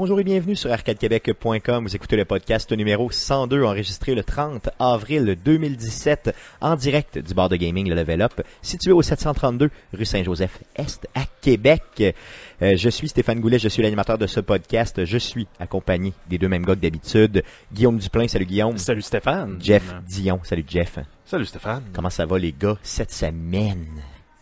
Bonjour et bienvenue sur arcadequebec.com. Vous écoutez le podcast numéro 102 enregistré le 30 avril 2017 en direct du bar de gaming Le Level Up situé au 732 rue Saint-Joseph-Est à Québec. Euh, je suis Stéphane Goulet, je suis l'animateur de ce podcast. Je suis accompagné des deux mêmes gars que d'habitude. Guillaume Duplain, salut Guillaume. Salut Stéphane. Jeff Dion, salut Jeff. Salut Stéphane. Comment ça va les gars cette semaine?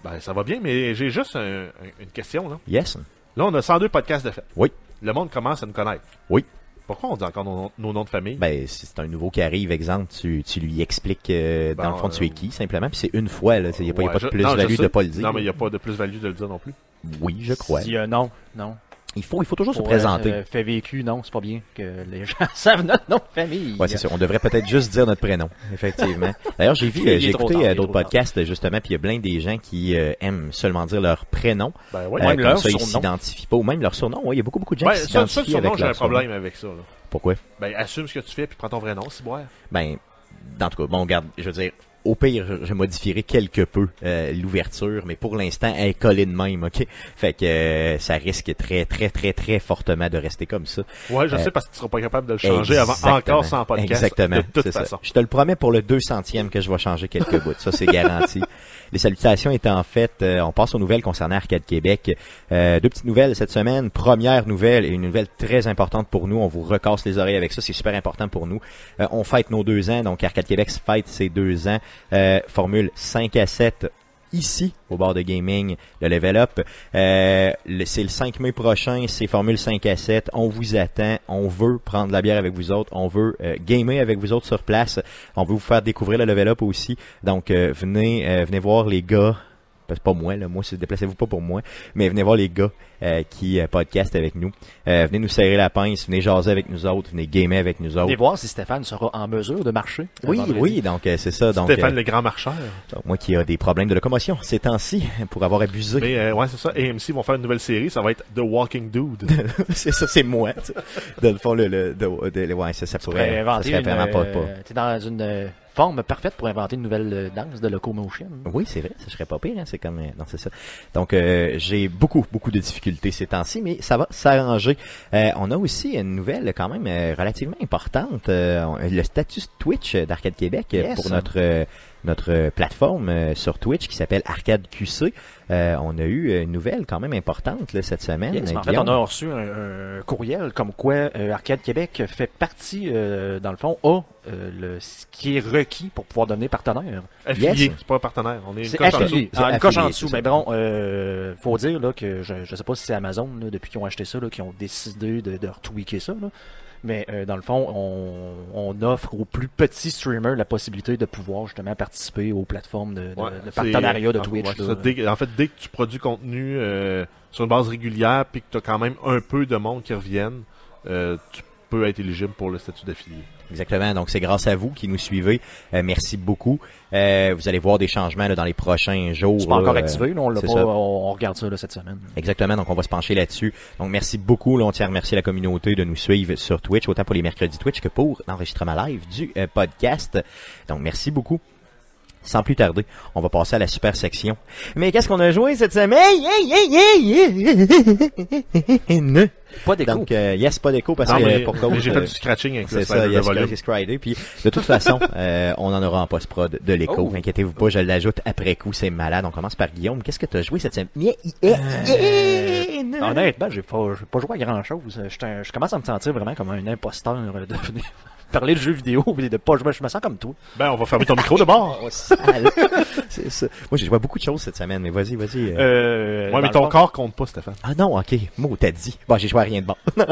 Ben, ça va bien, mais j'ai juste un- un- une question. Là. Yes? là, on a 102 podcasts de fait. Oui. Le monde commence à nous connaître. Oui. Pourquoi on dit encore nos, nos noms de famille? Ben, si c'est un nouveau qui arrive, exemple, tu, tu lui expliques euh, dans Ben, le fond tu es qui, simplement, puis c'est une fois, là. Il n'y a pas, y a Ouais, pas je- de plus-value de pas le dire. Non, mais il n'y a pas de plus-value de le dire non plus. Oui, je crois. Si, euh, non, non. Il faut, il faut toujours se Pour, présenter. euh, fait vécu, non, c'est pas bien que les gens savent notre nom de famille. Ouais, c'est sûr. On devrait peut-être juste dire notre prénom, effectivement. D'ailleurs, j'ai vu, euh, j'ai écouté euh, d'autres podcasts, justement, puis il y a plein des gens qui euh, aiment seulement dire leur prénom. Ben oui. Euh, Même comme leur ça, ils surnom. s'identifient pas, ou même leur surnom. Ouais, il y a beaucoup, beaucoup de gens Ben, qui ça, ça, le s'identifient surnom, avec j'ai un surnom. problème avec ça. Là. Pourquoi? Ben, assume ce que tu fais, puis prends ton vrai nom, c'est boire. Ben, dans tout cas, bon, regarde, je veux dire, au pire, je- je modifierai quelque peu euh, l'ouverture, mais pour l'instant, elle est collée de même, ok? Fait que euh, ça risque très, très, très, très fortement de rester comme ça. Ouais, je Euh, sais, parce que tu seras pas capable de le changer avant encore 100 podcasts. Exactement. De toute ça. façon. Je te le promets pour le 200e que je vais changer quelques bouts. Ça, c'est garanti. Les salutations étant faites, euh, on passe aux nouvelles concernant Arcade Québec. Euh, deux petites nouvelles cette semaine. Première nouvelle, et une nouvelle très importante pour nous. On vous recasse les oreilles avec ça. C'est super important pour nous. Euh, on fête nos deux ans. Donc, Arcade Québec fête ses deux ans. Euh, formule 5 à 7 ici au bar de gaming le level up. Euh, c'est le 5 mai prochain c'est formule 5 à 7 on vous attend. On veut prendre la bière avec vous autres. On veut euh, gamer avec vous autres sur place. On veut vous faire découvrir le level up aussi. Donc euh, venez venez voir les gars c'est pas moi là moi déplacez-vous pas pour moi mais venez voir les gars euh, qui euh, podcastent avec nous Euh, venez nous serrer la pince venez jaser avec nous autres venez gamer avec nous autres Venez voir si Stéphane sera en mesure de marcher. oui oui donc euh, c'est ça donc Stéphane euh, le grand marcheur. moi qui a des problèmes de locomotion ces temps-ci pour avoir abusé Mais euh, ouais, c'est ça. AMC vont faire une nouvelle série, ça va être The Walking Dude. c'est ça, c'est moi. tu sais. Dans le fond, le, le, de- de- ouais, ça, ça pourrait, ça serait une, vraiment pas, euh, pas. T'es dans une euh, forme parfaite pour inventer une nouvelle euh, danse de locomotion. Oui, c'est vrai, ça serait pas pire, hein, c'est comme, euh, non, c'est ça. Donc, euh, j'ai beaucoup, beaucoup de difficultés ces temps-ci, mais ça va s'arranger. Euh, on a aussi une nouvelle quand même euh, relativement importante, euh, le statut Twitch d'Arcade Québec Yes. pour notre euh, notre euh, plateforme euh, sur Twitch qui s'appelle Arcade QC. Euh, on a eu une nouvelle quand même importante là, cette semaine. Yes, en fait, on a reçu un, un courriel comme quoi euh, Arcade Québec fait partie, euh, dans le fond, a euh, le, ce qui est requis pour pouvoir devenir partenaire. Affilié, Yes. c'est pas partenaire. On est une coche en affilié. dessous. Ah, une C'est coche en dessous. Mais bon, euh, faut dire là, que je, je sais pas si c'est Amazon là, depuis qu'ils ont acheté ça, là, qui ont décidé de, de retweaker ça. Là. Mais euh, dans le fond, on, on offre aux plus petits streamers la possibilité de pouvoir justement participer aux plateformes de, de- Ouais, de c'est- partenariat de Twitch. ouais, c'est là. ça. Dès- en fait, dès que tu produis contenu euh, sur une base régulière, puis que tu as quand même un peu de monde qui reviennent, euh, tu peux être éligible pour le statut d'affilié. Exactement. Donc, c'est grâce à vous qui nous suivez. Euh, merci beaucoup. Euh, vous allez voir des changements là, dans les prochains jours. C'est pas encore activé, là, on, l'a pas, on regarde ça là, cette semaine. Exactement, donc on va se pencher là-dessus. Donc merci beaucoup, là, on tient à remercier la communauté de nous suivre sur Twitch, autant pour les mercredis Twitch que pour l'enregistrement live du euh, podcast. Donc merci beaucoup. Sans plus tarder, on va passer à la super section. Mais qu'est-ce qu'on a joué cette semaine? Pas d'écho. Donc euh, yes, pas d'écho parce Non, que pour cause, j'ai euh, fait du scratching avec c'est ça, yes, Friday. Puis de toute façon, euh, on en aura en post-prod de l'écho. Oh. Inquiétez-vous pas, je l'ajoute après coup, c'est malade. On commence par Guillaume. Qu'est-ce que tu as joué cette semaine? Euh, Honnêtement, j'ai pas, j'ai pas joué à grand chose. Je, je commence à me sentir vraiment comme un imposteur euh, de venir parler de jeux vidéo et de pas jouer. Je me sens comme toi. Ben, on va fermer ton micro de bord. Oh, sale. c'est ça. Moi, j'ai joué à beaucoup de choses cette semaine, mais vas-y, vas-y. euh. Euh, ouais, mais ton corps compte pas, Stéphane. Ah non, ok. Moi, t'as dit. Bon, j'ai joué à rien de bon.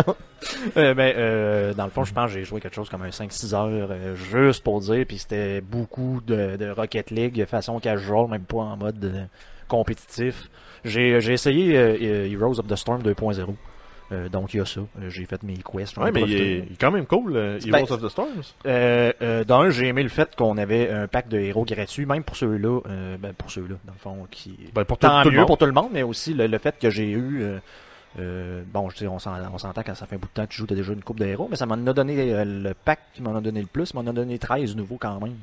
Euh, ben, euh, dans le fond, je pense que j'ai joué quelque chose comme un 5-6 heures euh, juste pour dire, puis c'était beaucoup de, de Rocket League façon casual, même pas en mode euh, compétitif. J'ai essayé Heroes of the Storm 2.0. Euh, donc il y a ça. Euh, J'ai fait mes quests. Ouais, mais il est, il est quand même cool, euh, Ben, Heroes of the Storms. Euh, D'un, j'ai aimé le fait qu'on avait un pack de héros gratuits, même pour ceux-là, ben pour ceux-là, dans le fond, qui Ben, pour tout, le mieux monde. pour tout le monde, mais aussi le, le fait que j'ai eu, bon, je sais, on s'en- on s'entend quand ça fait un bout de temps que tu joues, t'as déjà une coupe de héros, mais ça m'en a donné le pack qui m'en a donné le plus, m'en a donné 13 nouveaux quand même.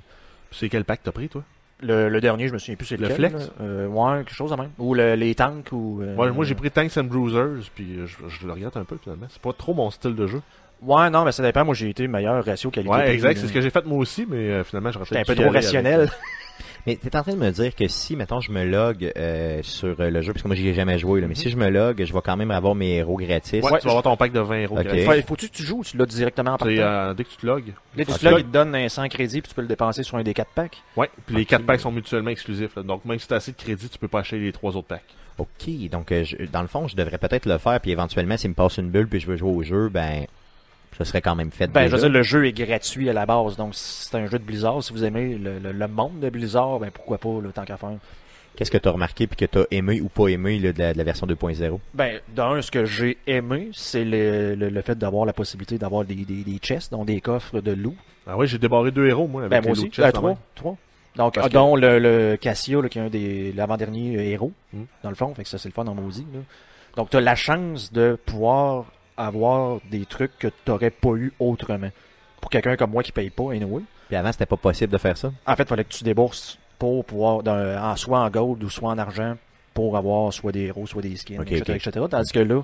C'est quel pack t'as pris, toi? Le, le dernier, je me souviens plus c'est Le lequel. Flex? Euh, ouais, quelque chose de même. Ou le- les tanks ou. euh, Ouais, moi, j'ai pris Tanks and Bruisers, puis euh, je, je le regrette un peu, finalement. C'est pas trop mon style de jeu. Ouais, non, mais ça dépend. Moi, j'ai été meilleur ratio qualité. Ouais, exact. C'est ce que j'ai fait moi aussi, mais euh, finalement, j'aurais J'étais un peu trop rationnel. Mais t'es en train de me dire que si, mettons, je me log euh, sur le jeu, parce que moi j'y ai jamais joué, là, mais si je me log, je vais quand même avoir mes héros gratis. Ouais, tu vas avoir ton pack de 20 euros. Ok. gratuit. Faut- Faut-tu que tu joues ou tu l'as directement en partant? Euh, dès que tu te logs. Dès que tu l'as, tu il te donne un 100 crédits puis tu peux le dépenser sur un des 4 packs? Ouais, puis les Ok. 4 packs sont mutuellement exclusifs. là. Donc, même si tu as assez de crédit, tu peux pas acheter les 3 autres packs. Ok, donc euh, je- dans le fond, je devrais peut-être le faire, puis éventuellement, s'il me passe une bulle, puis je veux jouer au jeu, ben, ce serait quand même fait. Ben, je veux dire, le jeu est gratuit à la base. Donc, si c'est un jeu de Blizzard. Si vous aimez le, le- le monde de Blizzard, ben pourquoi pas, là, tant qu'à faire. Qu'est-ce que tu as remarqué, puis que tu as aimé ou pas aimé là, de, la, de la version 2.0 Ben, d'un, ce que j'ai aimé, c'est le, le, le fait d'avoir la possibilité d'avoir des, des, des chests, donc des coffres de loup. Ah ouais, j'ai débarré deux héros, moi, avec Ben, les moi aussi. loot chests, Euh, trois. trois. Donc, ah, que- dont le, le Cassia, là, qui est un des l'avant-dernier euh, héros, Mm. dans le fond. Fait que ça, c'est le fun en maudit. Là. Donc, tu as la chance de pouvoir avoir des trucs que tu n'aurais pas eu autrement. Pour quelqu'un comme moi qui paye pas, anyway. Puis avant, c'était pas possible de faire ça. En fait, il fallait que tu débourses pour pouvoir, dans- en, soit en gold ou soit en argent, pour avoir soit des héros, soit des skins, etc., etc. Tandis que là,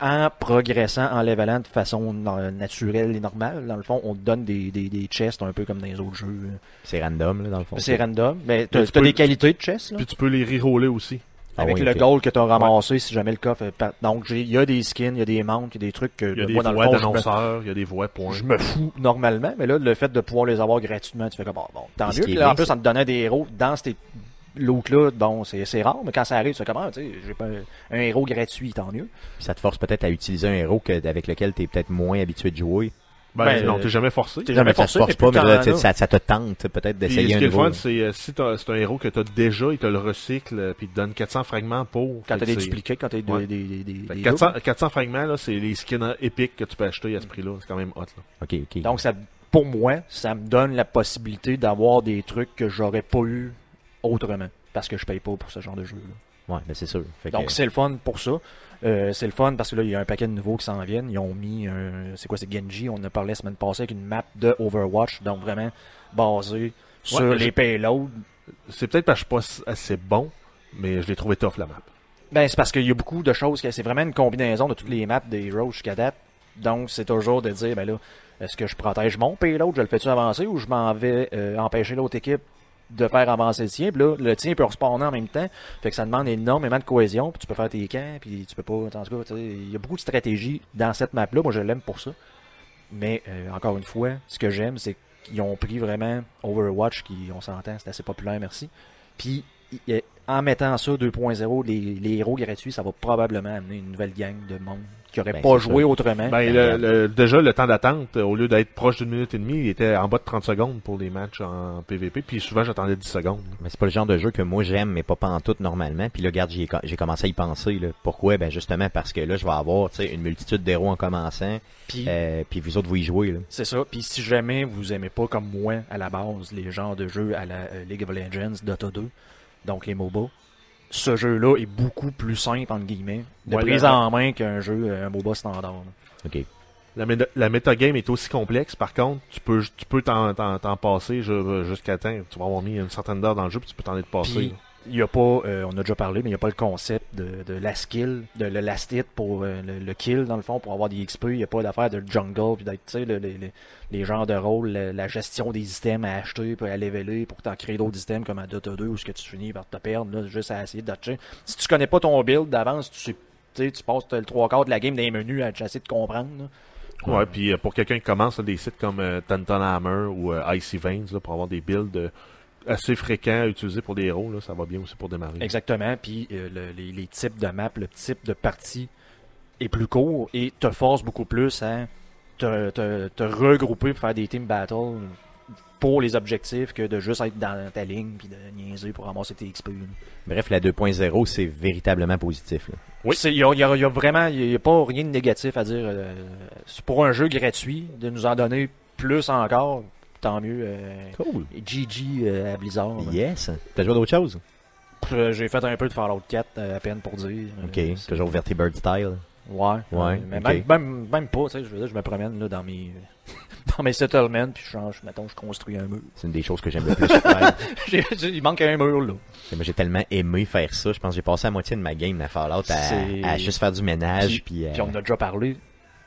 en progressant, en levelant de façon na- naturelle et normale, dans le fond, on te donne des, des, des chests un peu comme dans les autres jeux. C'est random, là, dans le fond. C'est random, mais tu Mais as, peux- des qualités de chests, là, Puis tu peux les reroller aussi. Ah avec oui, le ok. gold que tu as ramassé si jamais le coffre... Donc, j'ai- il y a des skins, il y a des manques, il y a des trucs que Il y a des moi, dans le voix fond, je me- d'annonceurs, il y a des voix points. je me fous normalement, mais là, le fait de pouvoir les avoir gratuitement, tu fais comme, bon, bon tant mieux. Puis là, en plus, en te donnant des héros dans ces loot-là, bon, c'est c'est rare, mais quand ça arrive, tu fais comme, ah, tu sais, j'ai pas un, un héros gratuit, tant mieux. Puis ça te force peut-être à utiliser un héros que, avec lequel tu es peut-être moins habitué de jouer. Ben, Ben, non, euh, t'es jamais forcé. t'es jamais Mais forcé, force mais pas, plus mais là, t'en tu sais, as. ça, ça te tente peut-être Puis d'essayer ce un qui est le fun, c'est euh, si t'as- c'est un héros que t'as déjà, il te le recycle, euh, puis il te donne 400 fragments pour. Quand t'as des dupliqués, quand t'as des, Ouais. des, des, des, fait des que 400, doubles. 400 fragments, là, c'est les skins épiques que tu peux acheter à ce prix-là. C'est quand même hot, là. Ok, ok. Donc, ça, pour moi, ça me donne la possibilité d'avoir des trucs que j'aurais pas eu autrement. Parce que je paye pas pour ce genre de jeu. là. Ouais, mais c'est sûr. Fait que- Donc c'est le fun pour ça. Euh, c'est le fun parce que là, il y a un paquet de nouveaux qui s'en viennent. Ils ont mis un. C'est quoi, c'est Genji On en a parlé la semaine passée avec une map de Overwatch. Donc vraiment basée sur Ouais, les payloads. C'est peut-être parce que je suis pas assez bon, mais je l'ai trouvé tough, la map. Ben, c'est parce qu'il y a beaucoup de choses. que C'est vraiment une combinaison de toutes les maps des Heroes jusqu'à date. Donc c'est toujours de dire, ben là, est-ce que je protège mon payload? Je le fais-tu avancer ou je m'en vais euh, empêcher l'autre équipe de faire avancer le tien, puis là, le tien peut respawner en même temps. Fait que ça demande énormément de cohésion, puis tu peux faire tes camps, puis tu peux pas. En tout cas, il y a beaucoup de stratégies dans cette map-là. Moi, je l'aime pour ça. Mais euh, encore une fois, ce que j'aime, c'est qu'ils ont pris vraiment Overwatch, qui, on s'entend, c'est assez populaire, merci. Puis en mettant ça 2.0, les, les héros gratuits, ça va probablement amener une nouvelle gang de monde qui aurait Ben, pas joué ça. autrement. Ben, le- le- déjà, le temps d'attente, au lieu d'être proche d'une minute et demie, il était en bas de 30 secondes pour les matchs en PVP, puis souvent j'attendais 10 secondes. Mais c'est pas le genre de jeu que moi j'aime, mais pas pantoute normalement. Puis là, regarde, j'ai commencé à y penser. Là. Pourquoi? Ben justement parce que là, je vais avoir une multitude d'héros en commençant. Puis Euh, puis vous autres, vous y jouez. C'est ça. Puis si jamais vous aimez pas comme moi à la base les genres de jeux à la euh, League of Legends, Dota 2, donc les MOBA, ce jeu-là est beaucoup plus simple entre guillemets de prise en main qu'un jeu euh, un MOBA standard. OK. La, méta- la metagame est aussi complexe, par contre, tu peux tu peux t'en, t'en, t'en passer ju- jusqu'à temps. Tu vas avoir mis une certaine heure dans le jeu, puis tu peux t'en être passé. Puis. Il y a pas, euh, on a déjà parlé, mais il n'y a pas le concept de, de la skill, de le pour euh, le, kill, dans le fond, pour avoir des XP. Il n'y a pas d'affaire de jungle, puis d'être, tu sais, le- le- le- les genres de rôle, la, gestion des items à acheter, puis à leveler, pour t'en créer d'autres items comme à Dota 2, où ce que tu finis par te perdre, là, juste à essayer de dodger. Si tu connais pas ton build d'avance, tu sais, tu passes le trois quarts de la game les menus à essayer de comprendre. là. Ouais, puis euh, pour quelqu'un qui commence, des sites comme euh, Tanton Hammer ou Icy Veins, pour avoir des builds assez fréquents à utiliser pour des héros, là, ça va bien aussi pour démarrer. Exactement. Puis euh, le- les, les types de maps, le type de partie est plus court et te force beaucoup plus à te, te- te regrouper pour faire des team battles pour les objectifs que de juste être dans ta ligne puis de niaiser pour ramasser tes XP. là. Bref, la 2.0, c'est véritablement positif. là. Oui. C'est- Il y a, y a- il y a vraiment il y a pas rien de négatif à dire. euh, c'est pour un jeu gratuit, de nous en donner plus encore, tant mieux. euh, Cool. GG euh, à Blizzard. Yes. T'as joué d'autres choses? Euh, J'ai fait un peu de Fallout 4 euh, à peine pour dire. OK. C'est- Toujours Vertibird style. Ouais, Ouais, mais même, même, même pas, tu sais, je veux dire, je me promène là, dans mes prends mes settlements, puis je change, mettons, je construis un mur. C'est une des choses que j'aime le plus faire. Il manque un mur, là. Moi, j'ai tellement aimé faire ça. Je pense que j'ai passé la moitié de ma game à Fallout à, juste faire du ménage. Puis- Puis, Puis on en a déjà parlé.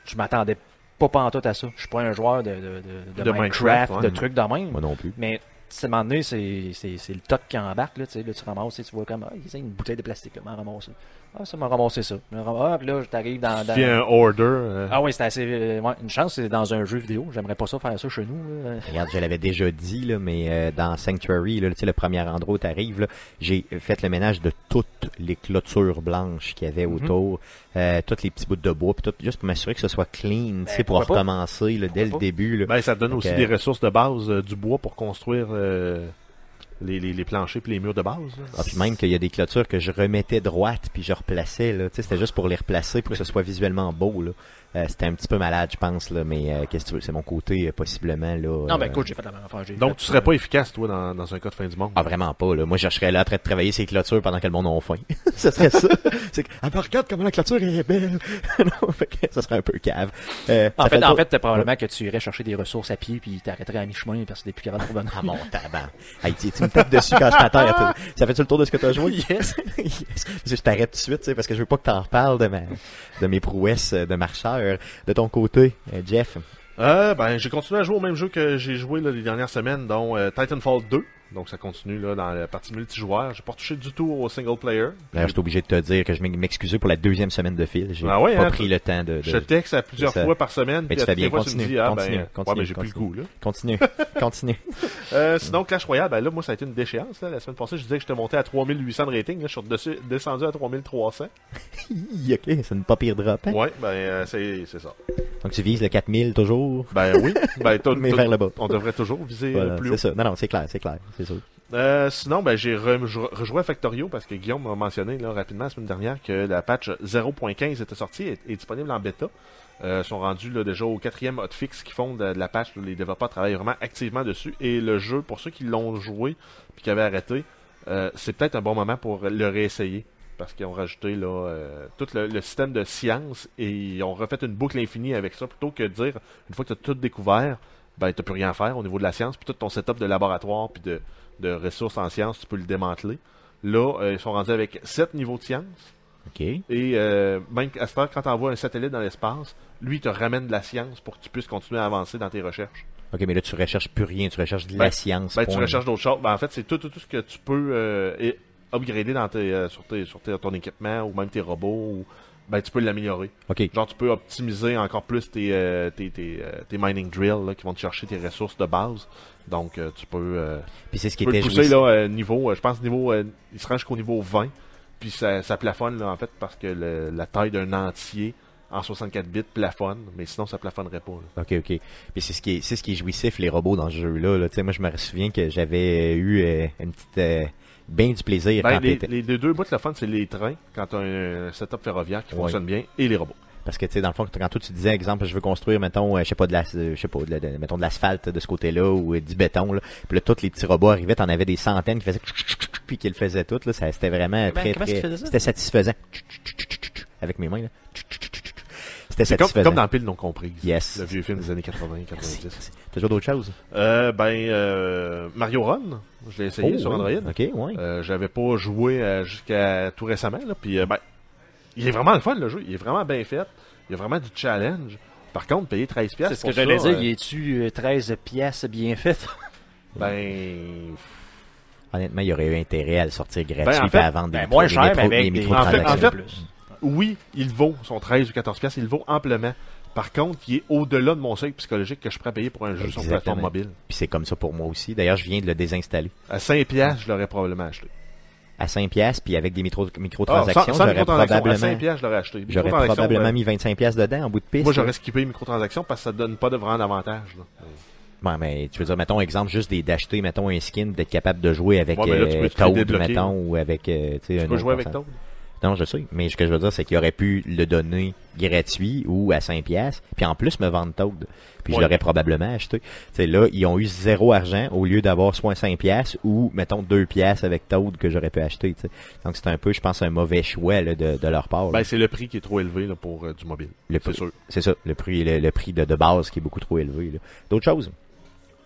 Je m'attendais pas pantoute à ça. Je suis pas un joueur de, de, de, de De Minecraft, de trucs de même. moi non plus. Mais à un moment donné, c'est, c'est, c'est le toc qui embarque, là, tu sais, là, tu ramasses, tu vois comme, ah, il y a une bouteille de plastique, là, m'a ramassé. Ah, ça m'a ramassé ça. Ah, puis là, t'arrives dans, dans... fais un order. euh, Ah oui, c'est assez, euh, ouais, une chance, c'est dans un jeu vidéo. J'aimerais pas ça faire ça chez nous, là. Regarde, je l'avais déjà dit, là, mais euh, dans Sanctuary, là, tu sais, le premier endroit où t'arrives, j'ai fait le ménage de toutes les clôtures blanches qu'il y avait Mhm. autour, euh, tous les petits bouts de bois, puis tout, juste pour m'assurer que ce soit clean, pour Ben, pas? recommencer là, dès le début. Là. Ben, ça donne Donc, aussi euh, des ressources de base, euh, du bois pour construire euh, les, les, les planchers puis les murs de base. là. Ah, puis même qu'il y a des clôtures que je remettais droites puis je replaçais là, tu sais, c'était juste pour les replacer pour que ce soit visuellement beau là. Euh, c'était un petit peu malade, je pense là, mais euh, qu'est-ce que tu veux, c'est mon côté euh, possiblement là. Non, ben euh, écoute, j'ai fait la même affaire. Donc, fait, tu serais euh, pas efficace, toi, dans, dans un cas de fin du monde? Ah vraiment pas là. Moi je serais là en train de travailler ces clôtures pendant que le monde a faim. ça serait ça. c'est que ah, ben, regarde comment la clôture est belle. non, fait que ça serait un peu cave. Euh, En ça fait, le en fait, probablement que tu irais chercher des ressources à pied puis t'arrêterais à mi-chemin parce que t'es plus capable de revenir. Ah mon tabac. Hey, tu, tu me tapes dessus quand je t'attends. Ça fait-tu le tour de ce que t'as joué? Yes. yes. Je t'arrête tout de suite, parce que je veux pas que t'en reparles de ma, de mes prouesses de marcheur. De ton côté, euh, Jeff? Euh, ben, j'ai continué à jouer au même jeu que j'ai joué les dernières semaines, dont euh, Titanfall 2. Donc, ça continue là, dans la partie multijoueur. J'ai pas touché du tout au single player. D'ailleurs, je suis obligé de te dire que je m'excusais pour la deuxième semaine de fil. J'ai Ah ouais, pas hein, pris le temps de, de- Je texte à plusieurs fois par semaine. Mais puis tu fais bien, fois, tu me continue, dis, ah, continue, ben, continue, ouais, mais j'ai plus le continue. goût, là. Continue, continue. Euh, sinon, Clash Royale, ben là, moi, ça a été une déchéance. Là. La semaine passée, je disais que j'étais monté à 3800 de rating. Là, je suis descendu à 3300. Hi, ok, c'est une pas pire drop. Hein? Ouais, ben, euh, c'est c'est ça. Donc tu vises le 4000 toujours? Ben oui. Ben, Mais vers le bas. On devrait toujours viser Voilà, plus c'est ça. Non, non, c'est clair, c'est clair, Euh, sinon, ben, j'ai rejoué Factorio parce que Guillaume m'a mentionné rapidement la semaine dernière que la patch 0.15 était sortie et est disponible en bêta. Euh, sont rendus déjà au quatrième hotfix qu'ils font de, la patch. là, les développeurs travaillent vraiment activement dessus. Et le jeu, pour ceux qui l'ont joué puis qui avaient arrêté, euh, c'est peut-être un bon moment pour le réessayer. Parce qu'ils ont rajouté euh, tout le, le système de science et ils ont refait une boucle infinie avec ça plutôt que de dire, une fois que tu as tout découvert, ben t'as plus rien à faire au niveau de la science, puis tout ton setup de laboratoire puis de, de ressources en sciences, tu peux le démanteler. Là, euh, ils sont rendus avec 7 niveaux de science. Ok. Et euh, même à cette heure, quand tu envoies un satellite dans l'espace, lui, il te ramène de la science pour que tu puisses continuer à avancer dans tes recherches. Ok, mais là tu recherches plus rien, tu recherches de Ben, la science. Ben, tu recherches d'autres choses. Ben, en fait, c'est tout, tout, tout ce que tu peux euh, upgrader dans tes, sur, tes, sur tes- ton équipement ou même tes robots. Ou, ben, tu peux l'améliorer. Ok. Genre, tu peux optimiser encore plus tes, euh, tes, tes, euh, tes mining drills là, qui vont te chercher tes ressources de base. Donc, euh, tu peux, euh, Puis c'est ce qui était pousser là, euh, niveau, euh, je pense niveau, euh, il se rend jusqu'au niveau 20. Puis ça, ça plafonne là, en fait parce que le- la taille d'un entier en 64 bits plafonne, mais sinon ça plafonnerait pas. là. Ok, ok. Puis c'est ce qui est, c'est ce qui est jouissif les robots dans ce jeu-là. Là. Tu sais, moi je me souviens que j'avais eu euh, une petite, euh, bien du plaisir Ben, quand les, les, les deux bouts de la fun, c'est les trains, quand tu as un setup ferroviaire qui Ouais. fonctionne bien, et les robots. Parce que tu sais, dans le fond, quand toi tu disais, exemple, je veux construire, mettons, euh, je sais pas de la, euh, je sais pas, de la- de- mettons de l'asphalte de ce côté-là ou euh, du béton, là. Puis là, tous les petits robots arrivaient, t'en avais des centaines qui faisaient puis qui le faisaient tout, là. Ça, c'était vraiment très, très, c'était satisfaisant. Avec mes mains, là. C'était C'est comme, satisfaisant. comme dans Pile non comprise. Yes. Le vieux film des années 80-90. Toujours d'autres choses? Euh, ben, euh, Mario Run, je l'ai essayé Oh, sur oui. Android. Ok, ouais. Euh, J'avais pas joué jusqu'à tout récemment, là, puis euh, ben, il est vraiment le fun le jeu, il est vraiment bien fait, il y a vraiment du challenge. Par contre, payer 13 pièces C'est ce que j'allais dire. euh, Y est-tu euh, 13 pièces bien faites? ben, Honnêtement, il y aurait eu intérêt à le sortir gratuit Ben, en fait, à vendre des, ben, moins cher, mais avec des microtransactions. En fait- en fait- plus. Oui, il vaut son 13 ou 14 pièces, il vaut amplement. Par contre, il est au-delà de mon seuil psychologique que je à payer pour un jeu sur plateforme mobile. Puis c'est comme ça pour moi aussi. D'ailleurs, je viens de le désinstaller. À 5 pièces, je l'aurais probablement acheté. À 5 piastres, puis avec des micro- Ah, microtransactions, sans j'aurais microtransactions, à probablement, 5 pièces, je l'aurais acheté. j'aurais probablement ben, mis 25 piastres dedans en bout de piste. Moi, j'aurais skippé les microtransactions parce que ça donne pas de vraiment d'avantage. Ouais, mais tu veux dire, mettons, exemple, juste d'acheter, mettons, un skin, d'être capable de jouer avec Ouais, là, tu euh, peux Toad, mettons, ou avec, euh, tu sais, un Tu peux jouer avec. Toad. Non, je sais, mais ce que je veux dire, c'est qu'il aurait pu le donner gratuit ou à 5 pièces, puis en plus me vendre Toad. Puis je l'aurais probablement acheté. Tu sais, là, ils ont eu zéro argent au lieu d'avoir soit 5 pièces ou, mettons, 2 pièces avec Toad que j'aurais pu acheter. Donc c'est un peu, je pense, un mauvais choix là, de, de leur part. là. Ben, c'est le prix qui est trop élevé là, pour euh, du mobile. le C'est sûr. c'est ça, le prix, le, le prix de, de base qui est beaucoup trop élevé. D'autres choses?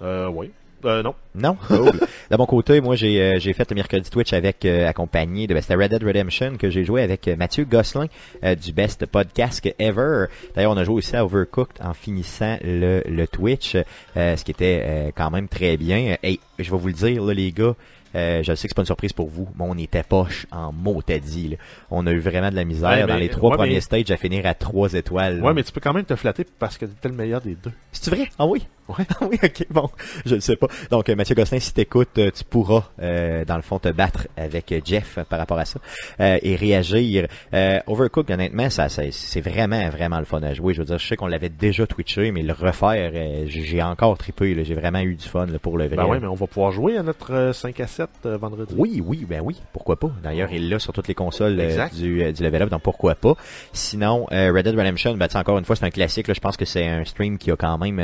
Euh, oui. Euh, non. Non? Cool. de mon côté, moi, j'ai euh, j'ai fait le mercredi Twitch avec euh, accompagné de ben, c'était Red Dead Redemption que j'ai joué avec euh, Mathieu Gosselin euh, du Best Podcast Ever. D'ailleurs, on a joué aussi à Overcooked en finissant le, le Twitch, euh, ce qui était euh, quand même très bien. Et je vais vous le dire, là, les gars, euh, je sais que c'est pas une surprise pour vous, mais on était poche en mot t'as dit. là. On a eu vraiment de la misère Ouais, dans mais- les trois ouais, premiers mais- stages à finir à trois étoiles. là. Ouais, mais tu peux quand même te flatter parce que t'es le meilleur des deux. C'est vrai? Ah oui? Ouais. Ah oui, ok, bon. Je ne sais pas. Donc, euh, Mathieu Gosselin, si t'écoutes, euh, tu pourras, euh, dans le fond, te battre avec euh, Jeff par rapport à ça euh, et réagir. Euh, Overcooked, honnêtement, ça, ça- c'est vraiment, vraiment le fun à jouer. Je veux dire, je sais qu'on l'avait déjà twitché, mais le refaire, j'ai encore trippé. J'ai vraiment eu du fun là, pour le vrai. Ben ouais, mais on va pouvoir jouer à notre euh, 5 à 7 euh, vendredi? Oui, oui, ben oui, pourquoi pas. D'ailleurs, il est là sur toutes les consoles euh, du, euh, du level up, donc pourquoi pas. Sinon, euh, Red Dead Redemption, ben, tu sais, encore une fois, c'est un classique. Là, je pense que c'est un stream qui a quand même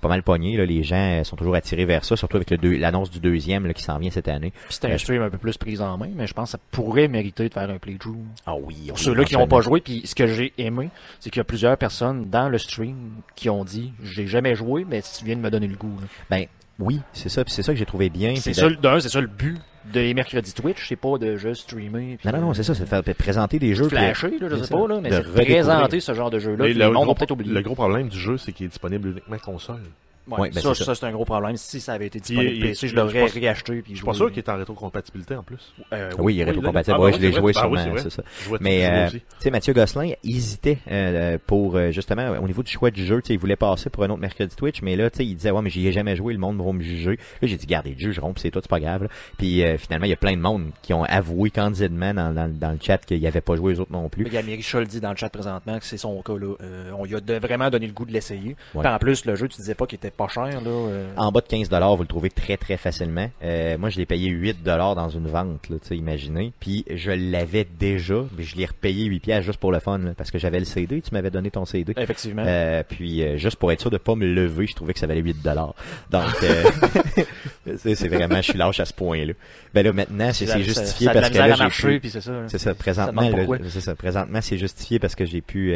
pas mal pogné. Là. Les gens euh, sont toujours attirés vers ça, surtout avec l'annonce du deuxième là, qui s'en vient cette année. Euh, un stream un peu plus pris en main, mais je pense que ça pourrait mériter de faire un playthrough. Ah oui, Pour ceux-là qui n'ont pas joué, puis ce que j'ai aimé, c'est qu'il y a plusieurs personnes dans le stream qui ont dit j'ai jamais joué, mais si tu viens de me donner le goût. là. Ben oui, c'est ça, c'est ça que j'ai trouvé bien. C'est ça, de- le- d'un, c'est ça le but des mercredis Twitch, c'est pas de juste streamer. puis Non, non, non, c'est ça, c'est de faire de présenter des jeux. Flasher, là, je sais ça. pas, là, mais De c'est de présenter ce genre de jeu-là. Le gros problème du jeu, c'est qu'il est disponible uniquement console. Ouais, Ouais, ben, ça, c'est ça, c'est un gros problème. Si ça avait été disponible il- PC, je il- l'aurais je. Puis Je suis pas sûr qu'il est en rétrocompatibilité en plus. Euh, Oui, il est Oui, rétrocompatible. ah, ouais, je oui, l'ai joué. Ah oui, sûrement, c'est ça. Je Mais jeu euh, tu sais, Mathieu Gosselin hésitait euh, pour euh, justement au niveau du choix du jeu. Tu sais, il voulait passer pour un autre mercredi Twitch, mais là, tu sais, il disait ouais, mais j'y ai jamais joué, le monde va me juger. Là, j'ai dit gardez le jugeront, puis c'est toi, c'est pas grave. là. Puis euh, finalement, il y a plein de monde qui ont avoué candidement dans, dans, dans le chat qu'ils n'avaient pas joué les autres non plus. Mais Gamiri le dit dans le chat présentement que c'est son cas. Là. Euh, on lui a vraiment donné le goût de l'essayer. En plus, le jeu, tu disais pas qu'il était pas cher. Là, euh, En bas de 15 dollars, vous le trouvez très très facilement. Euh, moi, je l'ai payé 8 dollars dans une vente, là, tu sais, imaginez. Puis je l'avais déjà, mais je l'ai repayé 8 pièces juste pour le fun, là, parce que j'avais le CD. Tu m'avais donné ton CD. Effectivement. Euh, puis juste pour être sûr de pas me lever, je trouvais que ça valait 8 dollars. Donc euh, c'est vraiment, je suis lâche à ce point-là. Ben là maintenant, c'est ça- justifié ça parce que là j'ai pu- c'est ça. présentement, c'est ça présentement c'est justifié parce que j'ai pu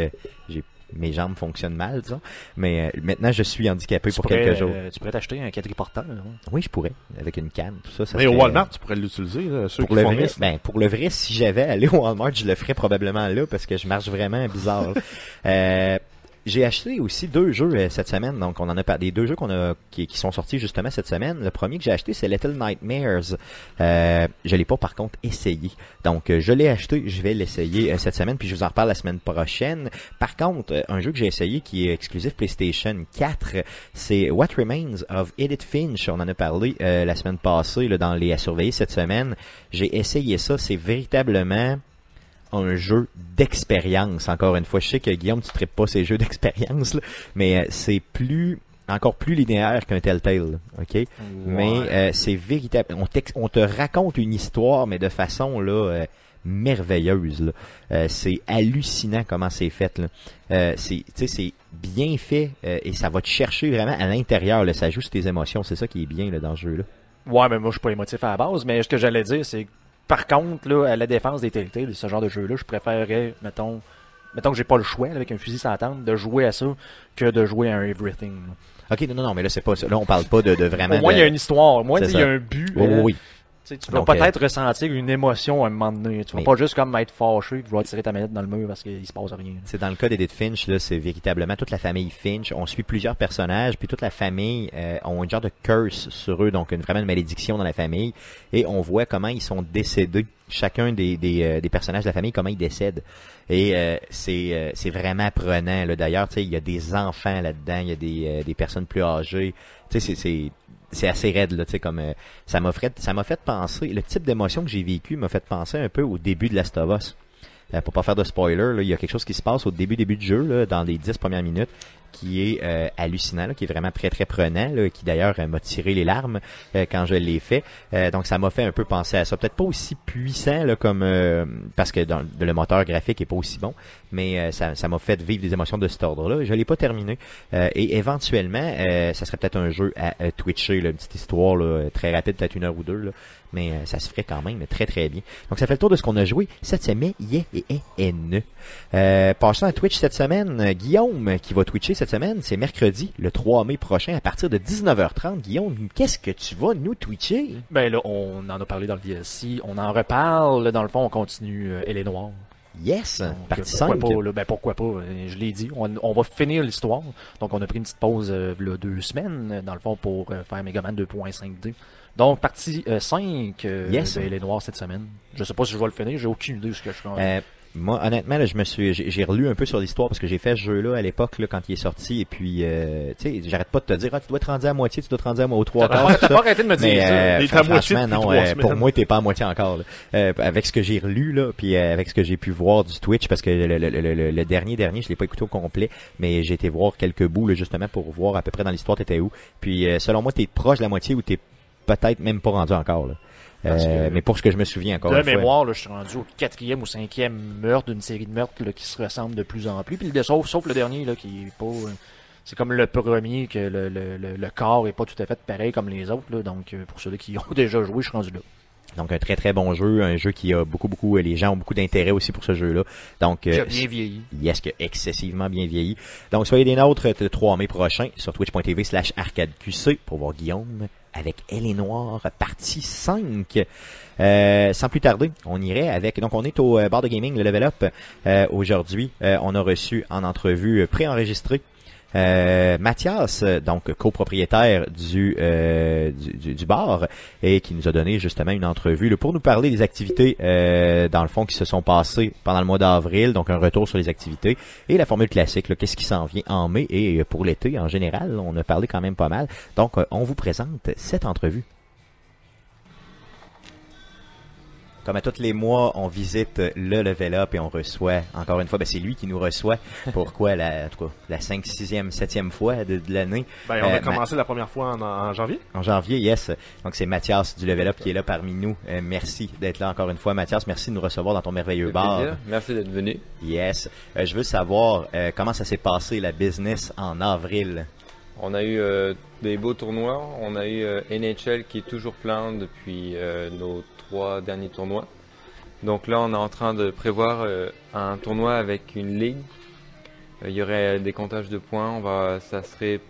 j'ai mes jambes fonctionnent mal, disons. Mais euh, maintenant, je suis handicapé Tu pour pourrais, quelques jours. euh, tu pourrais t'acheter un quadriporteur. hein? Oui, je pourrais, avec une canne, tout ça. ça Mais au Walmart, tu pourrais l'utiliser, là, ceux pour qui le font vrai, risque. ben, pour le vrai, si j'avais allé au Walmart, je le ferais probablement là parce que je marche vraiment bizarre. euh, j'ai acheté aussi deux jeux euh, cette semaine, donc on en a pas des deux jeux qu'on a qui, qui sont sortis justement cette semaine. Le premier que j'ai acheté, c'est Little Nightmares. Euh, je l'ai pas par contre essayé, donc euh, je l'ai acheté, je vais l'essayer euh, cette semaine, puis je vous en reparle la semaine prochaine. Par contre, un jeu que j'ai essayé qui est exclusif PlayStation 4, c'est What Remains of Edith Finch. On en a parlé la semaine passée là, dans les à surveiller cette semaine. J'ai essayé ça, c'est véritablement un jeu d'expérience. Encore une fois, je sais que Guillaume, tu traites pas ces jeux d'expérience, là, mais euh, c'est plus encore plus linéaire qu'un Telltale, là, ok? Mais euh, c'est véritable. On, te raconte une histoire, mais de façon là euh, merveilleuse. là. Euh, c'est hallucinant comment c'est fait. Là. Euh, c'est, tu sais, c'est bien fait euh, et ça va te chercher vraiment à l'intérieur. Là. Ça joue sur tes émotions. C'est ça qui est bien là, dans ce jeu-là. Ouais, mais moi, je suis pas émotif à la base. Mais ce que j'allais dire, c'est que, par contre, là, à la défense des Telltale, ce genre de jeu-là, je préférerais, mettons, mettons que j'ai pas le choix, là, avec un fusil sans tente, de jouer à ça que de jouer à un Everything. là. Ok, non, non, non, mais là c'est pas ça. Là, on parle pas de, de vraiment. Au moins, de- il y a une histoire. Au moins, il y a un but. Là, oui, tu vas Donc, peut-être ressentir une émotion à un moment donné. Tu vas Mais- pas juste comme être fâché et tirer ta manette dans le mur parce qu'il se passe rien. C'est dans le cas d'Edith Finch, là, c'est véritablement toute la famille Finch. On suit plusieurs personnages, puis toute la famille euh, ont un genre de curse sur eux, donc une, vraiment une malédiction dans la famille. Et on voit comment ils sont décédés, chacun des, des, euh, des personnages de la famille, comment ils décèdent. Et euh, c'est euh, c'est vraiment apprenant. Là. D'ailleurs, tu sais, il y a des enfants là-dedans, il y a des, euh, des personnes plus âgées. Tu sais, c'est- c'est c'est assez raide là, tu sais comme euh, ça m'a fait ça m'a fait penser le type d'émotion que j'ai vécu m'a fait penser un peu au début de Last of Us. Euh, pour pas faire de spoiler, là, il y a quelque chose qui se passe au début début du jeu, là, dans les dix premières minutes. Qui est euh, hallucinant, là, qui est vraiment très très prenant, là, qui d'ailleurs euh, m'a tiré les larmes euh, quand je l'ai fait. Euh, donc ça m'a fait un peu penser à ça. Peut-être pas aussi puissant là, comme euh, parce que dans, le moteur graphique est pas aussi bon, mais ça m'a fait vivre des émotions de cet ordre-là. Je l'ai pas terminé et éventuellement, ça serait peut-être un jeu à, twitcher, là, une petite histoire là, très rapide, peut-être une heure ou deux, là, mais euh, ça se ferait quand même très très bien. Donc ça fait le tour de ce qu'on a joué cette semaine. Yeah, yeah, yeah. Euh, passons à Twitch cette semaine. Guillaume qui va twitcher cette semaine, c'est mercredi, le 3 mai prochain, à partir de 19h30. Guillaume, qu'est-ce que tu vas nous twitcher? Ben là, on en a parlé dans le DLC, on en reparle, dans le fond, on continue euh, Elle est noire. Yes, Donc, partie pourquoi 5. pas, là? ben pourquoi pas, euh, je l'ai dit, on, on va finir l'histoire. Donc on a pris une petite pause euh, là, deux semaines, euh, dans le fond, pour euh, faire Megaman 2.5D. Donc partie euh, 5 euh, Yes. de Elle est noire cette semaine. Je sais pas si je vais le finir, j'ai aucune idée de ce que je rendu. Euh, moi, honnêtement, là, je me suis, j'ai j'ai relu un peu sur l'histoire parce que j'ai fait ce jeu-là à l'époque là, quand il est sorti et puis, euh, tu sais, j'arrête pas de te dire, ah, tu dois être rendu à moitié, tu dois te rendre à aux trois T'as quarts. t'as pas arrêté de me dire Mais ça. euh, moitié franchement, non, euh, pour moi, t'es pas à moitié encore. là. Euh, avec ce que j'ai relu là, puis euh, avec ce que j'ai pu voir du Twitch, parce que le, le- le- le- le dernier dernier, je l'ai pas écouté au complet, mais j'ai été voir quelques bouts là, justement pour voir à peu près dans l'histoire t'étais où. Puis euh, selon moi, t'es proche de la moitié ou t'es peut-être même pas rendu encore. Là. Euh, que- mais pour ce que je me souviens encore de une fois. mémoire, là, je suis rendu au quatrième ou cinquième meurtre d'une série de meurtres là, qui se ressemblent de plus en plus. Puis le sauf, sauf le dernier là, qui est pas. euh, c'est comme le premier que le, le, le, le corps est pas tout à fait pareil comme les autres. Là, donc euh, pour ceux qui ont déjà joué, je suis rendu là. Donc un très très bon jeu, un jeu qui a beaucoup beaucoup, les gens ont beaucoup d'intérêt aussi pour ce jeu-là. Donc euh, bien vieilli. Yes, que excessivement bien vieilli. Donc, soyez des nôtres le 3 mai prochain sur twitch.tv slash arcadeqc pour voir Guillaume avec Elle est Noire, partie 5. Euh, sans plus tarder, on irait avec... Donc, on est au euh, bar de gaming, le Level Up. Euh, Aujourd'hui, euh, on a reçu en entrevue euh, préenregistrée euh, Mathias, donc copropriétaire du, euh, du, du- bar, et qui nous a donné justement une entrevue pour nous parler des activités, euh, dans le fond, qui se sont passées pendant le mois d'avril, donc un retour sur les activités, et la formule classique, qu'est-ce qui s'en vient en mai, et pour l'été en général, on a parlé quand même pas mal. Donc, on vous présente cette entrevue. Comme à tous les mois, on visite le level up et on reçoit, encore une fois, ben c'est lui qui nous reçoit. Pourquoi la, en tout cas, la 5, 6e, 7e fois de, de l'année? Ben, on Euh, a commencé la première fois en, en janvier. En janvier, yes. Donc c'est Mathias du Level Up qui est là parmi nous. Euh, merci d'être là encore une fois, Mathias. Merci de nous recevoir dans ton merveilleux bar. plaisir. Merci d'être venu. Yes. Euh, je veux savoir euh, comment ça s'est passé la business en avril? On a eu euh, des beaux tournois. On a eu euh, NHL qui est toujours plein depuis euh, nos trois derniers tournois. Donc là, on est en train de prévoir euh, un tournoi avec une ligue. Euh, Il y aurait des comptages de points. On va, ça serait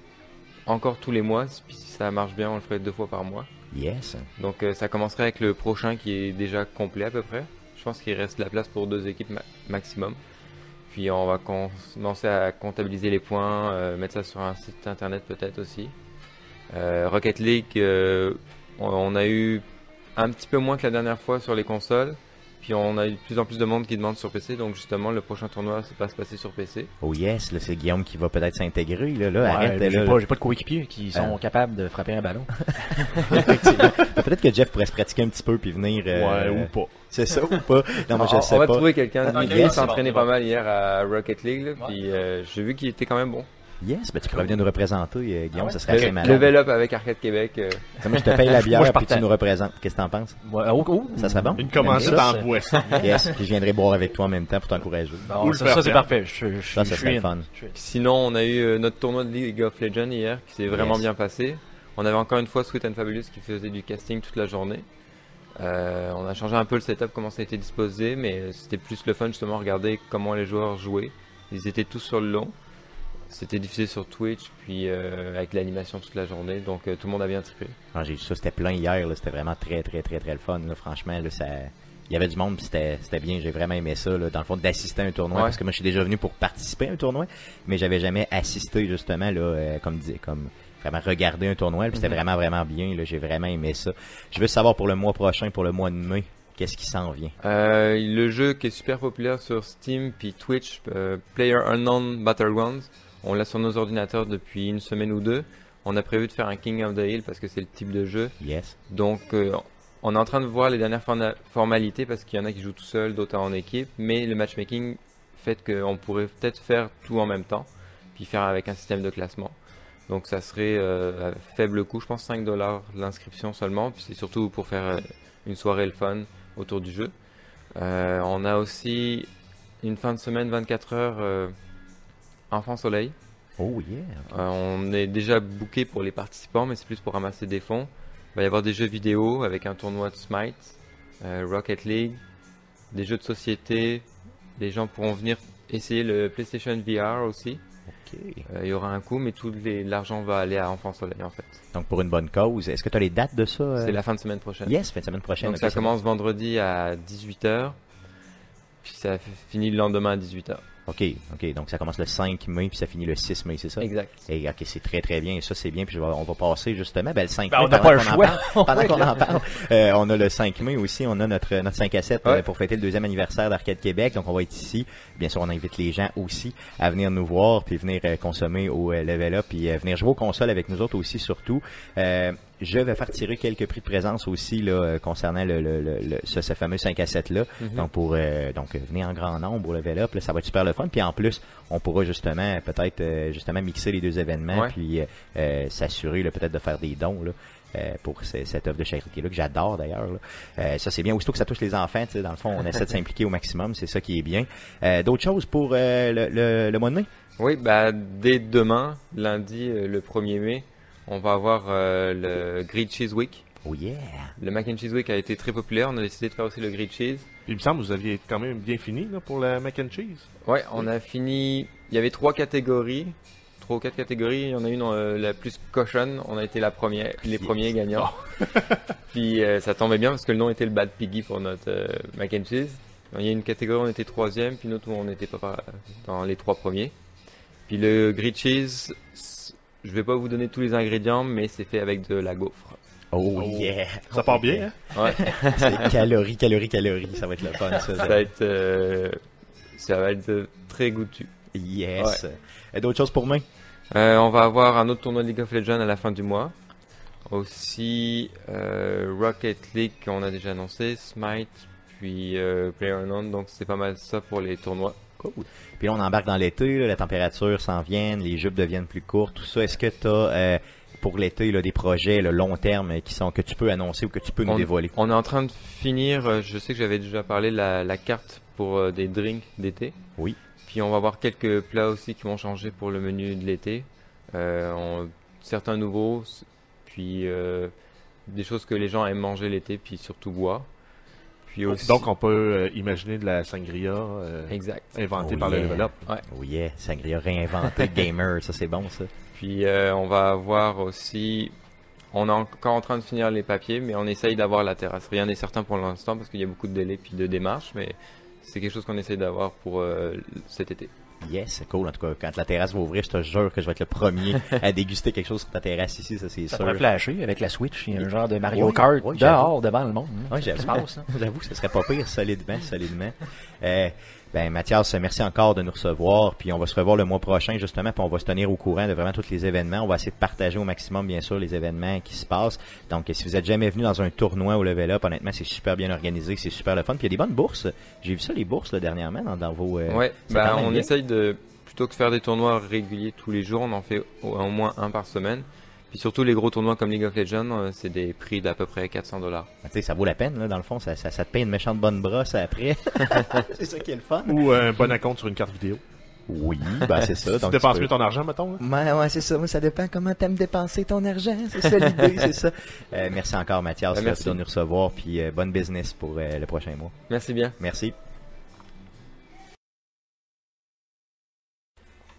encore tous les mois. Puis si ça marche bien, on le ferait deux fois par mois. Yes. Donc euh, ça commencerait avec le prochain qui est déjà complet à peu près. Je pense qu'il reste la place pour deux équipes ma- maximum. Puis on va commencer à comptabiliser les points, euh, mettre ça sur un site internet peut-être aussi. Euh, Rocket League, euh, on, on a eu un petit peu moins que la dernière fois sur les consoles. Puis on a eu de plus en plus de monde qui demande sur PC. Donc justement le prochain tournoi ça va se passer sur PC. Oh yes, là c'est Guillaume qui va peut-être s'intégrer. Là, là Ouais, arrête. j'ai là, pas, j'ai pas de coéquipiers qui sont Ah. capables de frapper un ballon. Peut-être que Jeff pourrait se pratiquer un petit peu puis venir. euh, Ouais, ou pas. C'est ça ou pas? Non, moi je on, sais on va pas. trouver quelqu'un. C'est s'entraînait pas mal hier à Rocket League. là, puis euh, j'ai vu qu'il était quand même bon. Yes, ben tu pourrais venir nous représenter, euh, Guillaume, Ah ouais? ça serait assez malade. Level up avec Arcade Québec. euh, Moi je te paye la bière Moi, je puis tu nous représentes. Qu'est-ce que t'en penses? Ouais, oh, oh. Ça serait bon Une commandite en boisson. Yes, puis je viendrai boire avec toi en même temps pour t'encourager. Bon, ça, c'est parfait. Je, je, Ça, ça serait fun. Sinon, on a eu euh, notre tournoi de League of Legends hier qui s'est vraiment Yes. bien passé. On avait encore une fois Sweet and Fabulous qui faisait du casting toute la journée. Euh, on a changé un peu le setup, comment ça a été disposé, mais c'était plus le fun justement regarder comment les joueurs jouaient. Ils étaient tous sur le long. C'était diffusé sur Twitch, puis euh, avec l'animation toute la journée, donc euh, tout le monde a bien trippé. Ah, j'ai vu ça, c'était plein hier, c'était vraiment très très très très le fun, là, franchement, là, ça... Il y avait du monde, puis c'était bien, j'ai vraiment aimé ça, là, dans le fond, d'assister à un tournoi, Ouais. parce que moi, je suis déjà venu pour participer à un tournoi, mais j'avais jamais assisté, justement, là, euh, comme dit, comme vraiment regarder un tournoi, puis c'était Mhm. vraiment vraiment bien, j'ai vraiment aimé ça. Je veux savoir pour le mois prochain, pour le mois de mai, qu'est-ce qui s'en vient? Euh, le jeu qui est super populaire sur Steam puis Twitch, euh, Player Unknown Battlegrounds, on l'a sur nos ordinateurs depuis une semaine ou deux. On a prévu de faire un King of the Hill parce que c'est le type de jeu. Yes. Donc euh, on est en train de voir les dernières formalités parce qu'il y en a qui jouent tout seul, d'autres en équipe. Mais le matchmaking fait qu'on pourrait peut-être faire tout en même temps. puis faire avec un système de classement. Donc ça serait euh, à faible coût, je pense 5 dollars l'inscription seulement, puis c'est surtout pour faire euh, une soirée le fun autour du jeu. On a aussi une fin de semaine 24 heures Enfant Soleil. Oh yeah. Euh, on est déjà booké pour les participants, mais c'est plus pour ramasser des fonds. Il va y avoir des jeux vidéo avec un tournoi de Smite, euh, Rocket League, des jeux de société. Les gens pourront venir essayer le PlayStation VR aussi. Euh, il y aura un coût, mais tout l'argent va aller à Enfant Soleil en fait. Donc pour une bonne cause. Est-ce que tu as les dates de ça? euh? C'est la fin de semaine prochaine. Yes, fin de semaine prochaine. Donc ça commence vendredi à 18h, puis ça finit le lendemain à 18h. OK, OK. Donc ça commence le 5 mai puis ça finit le 6 mai, c'est ça? Exact. Et, ok, c'est très très bien. Et ça, c'est bien. Puis je vais- on va passer justement ben, le 5 Ben, mai. on n'a pendant pas en choix. parle. Pendant qu'on en parle, euh, on a le 5 mai aussi. On a notre, notre 5 à 7 euh, Ouais. pour fêter le deuxième anniversaire d'Arcade Québec. Donc, on va être ici. Bien sûr, on invite les gens aussi à venir nous voir puis venir euh, consommer au Level Up puis venir jouer aux consoles avec nous autres aussi, surtout. Je vais faire tirer quelques prix de présence aussi là, euh, concernant le, le, le, le- ce, ce fameux 5 à 7 là. Donc pour euh, donc euh, venez en grand nombre au level up, là, ça va être super le fun. Puis en plus, on pourra justement peut-être euh, justement mixer les deux événements, Ouais. puis euh, s'assurer là, peut-être de faire des dons là. euh, pour ce- cette offre de charité là que j'adore d'ailleurs. Euh, ça c'est bien. Aussitôt que ça touche les enfants, tu sais, dans le fond, on essaie de s'impliquer au maximum. C'est ça qui est bien. Euh, D'autres choses pour euh, le, le, le mois de mai? Oui, bah, dès demain, lundi, euh, le 1er mai, on va avoir euh, le Grilled Cheese Week. Oh yeah. Le Mac and Cheese Week a été très populaire, on a décidé de faire aussi le Grilled Cheese. Il me semble que vous aviez quand même bien fini là, pour le mac and cheese. Ouais, on a fini. Il y avait trois catégories, trois ou quatre catégories. Il y en a une euh, la plus cochonne. On a été la première, les premiers gagnants. Puis euh, ça tombait bien parce que le nom était le Bad Piggy pour notre euh, mac and cheese. Il y a une catégorie où on était troisième, puis une autre où on n'était pas dans les trois premiers. Puis le grilled cheese, je vais pas vous donner tous les ingrédients, mais c'est fait avec de la gaufre. Oh, Oh. yeah. Ça part bien, hein? Ouais, C'est calories, calories, calories. Ça va être le fun, ça. ça va être, euh, ça va être très goûtu. Yes. Euh, D'autres choses pour moi Euh, on va avoir un autre tournoi de League of Legends à la fin du mois. Aussi euh, Rocket League qu'on a déjà annoncé, Smite, puis euh, PlayerUnknown, donc c'est pas mal ça pour les tournois. Cool. Puis là, on embarque dans l'été, la température s'en vient, les jupes deviennent plus courtes, tout ça. Est-ce que tu as, pour l'été, des projets long terme euh, qui sont que tu peux annoncer ou que tu peux nous On- dévoiler? On est en train de finir, euh, je sais que j'avais déjà parlé, la, la carte pour euh, des drinks d'été. Oui. Puis on va avoir quelques plats aussi qui vont changer pour le menu de l'été. Euh, on- certains nouveaux, puis euh, des choses que les gens aiment manger l'été, puis surtout boire. Puis aussi... Donc on peut euh, imaginer de la sangria euh, Exact. inventée Oh par yeah. le level up. Oh yeah, Sangria réinventé, gamer, ça c'est bon ça. Puis euh, on va avoir aussi, on est encore en train de finir les papiers, mais on essaye d'avoir la terrasse. Rien n'est certain pour l'instant parce qu'il y a beaucoup de délais puis de démarches, mais c'est quelque chose qu'on essaye d'avoir pour euh, cet été. Yes, c'est cool. En tout cas, quand la terrasse va ouvrir, je te jure que je vais être le premier à déguster quelque chose sur ta terrasse ici, ça c'est Ça sûr. pourrait flasher avec la Switch. Il y a un genre de Mario Oui, Kart oui, dehors devant le monde. Ça j'avoue. J'avoue, ce serait pas pire, solidement, solidement. Euh, ben, Mathias, merci encore de nous recevoir, puis on va se revoir le mois prochain, justement, puis on va se tenir au courant de vraiment tous les événements. On va essayer de partager au maximum, bien sûr, les événements qui se passent. Donc, si vous êtes jamais venu dans un tournoi au Level Up, honnêtement, c'est super bien organisé, c'est super le fun. Puis il y a des bonnes bourses. J'ai vu ça, les bourses, là, dernièrement, dans, dans vos... euh, ouais, même on bien. essaye de, plutôt que de faire des tournois réguliers tous les jours, on en fait au, au moins un par semaine. Puis surtout les gros tournois comme League of Legends, euh, c'est des prix d'à peu près 400 dollars. Tu sais, ça vaut la peine, là, dans le fond, ça, ça, ça te paye une méchante bonne brosse après. c'est ça qui est le fun. Ou euh, un bon acompte sur une carte vidéo. Oui, ben c'est ça. tu donc dépenses peux- mieux ton argent, mettons. Ouais, ouais, c'est ça. Moi, ça dépend comment t'aimes dépenser ton argent. C'est ça l'idée, c'est ça. Euh, merci encore, Mathias, Ben, merci. de nous recevoir. Puis euh, bonne business pour euh, le prochain mois. Merci bien. Merci.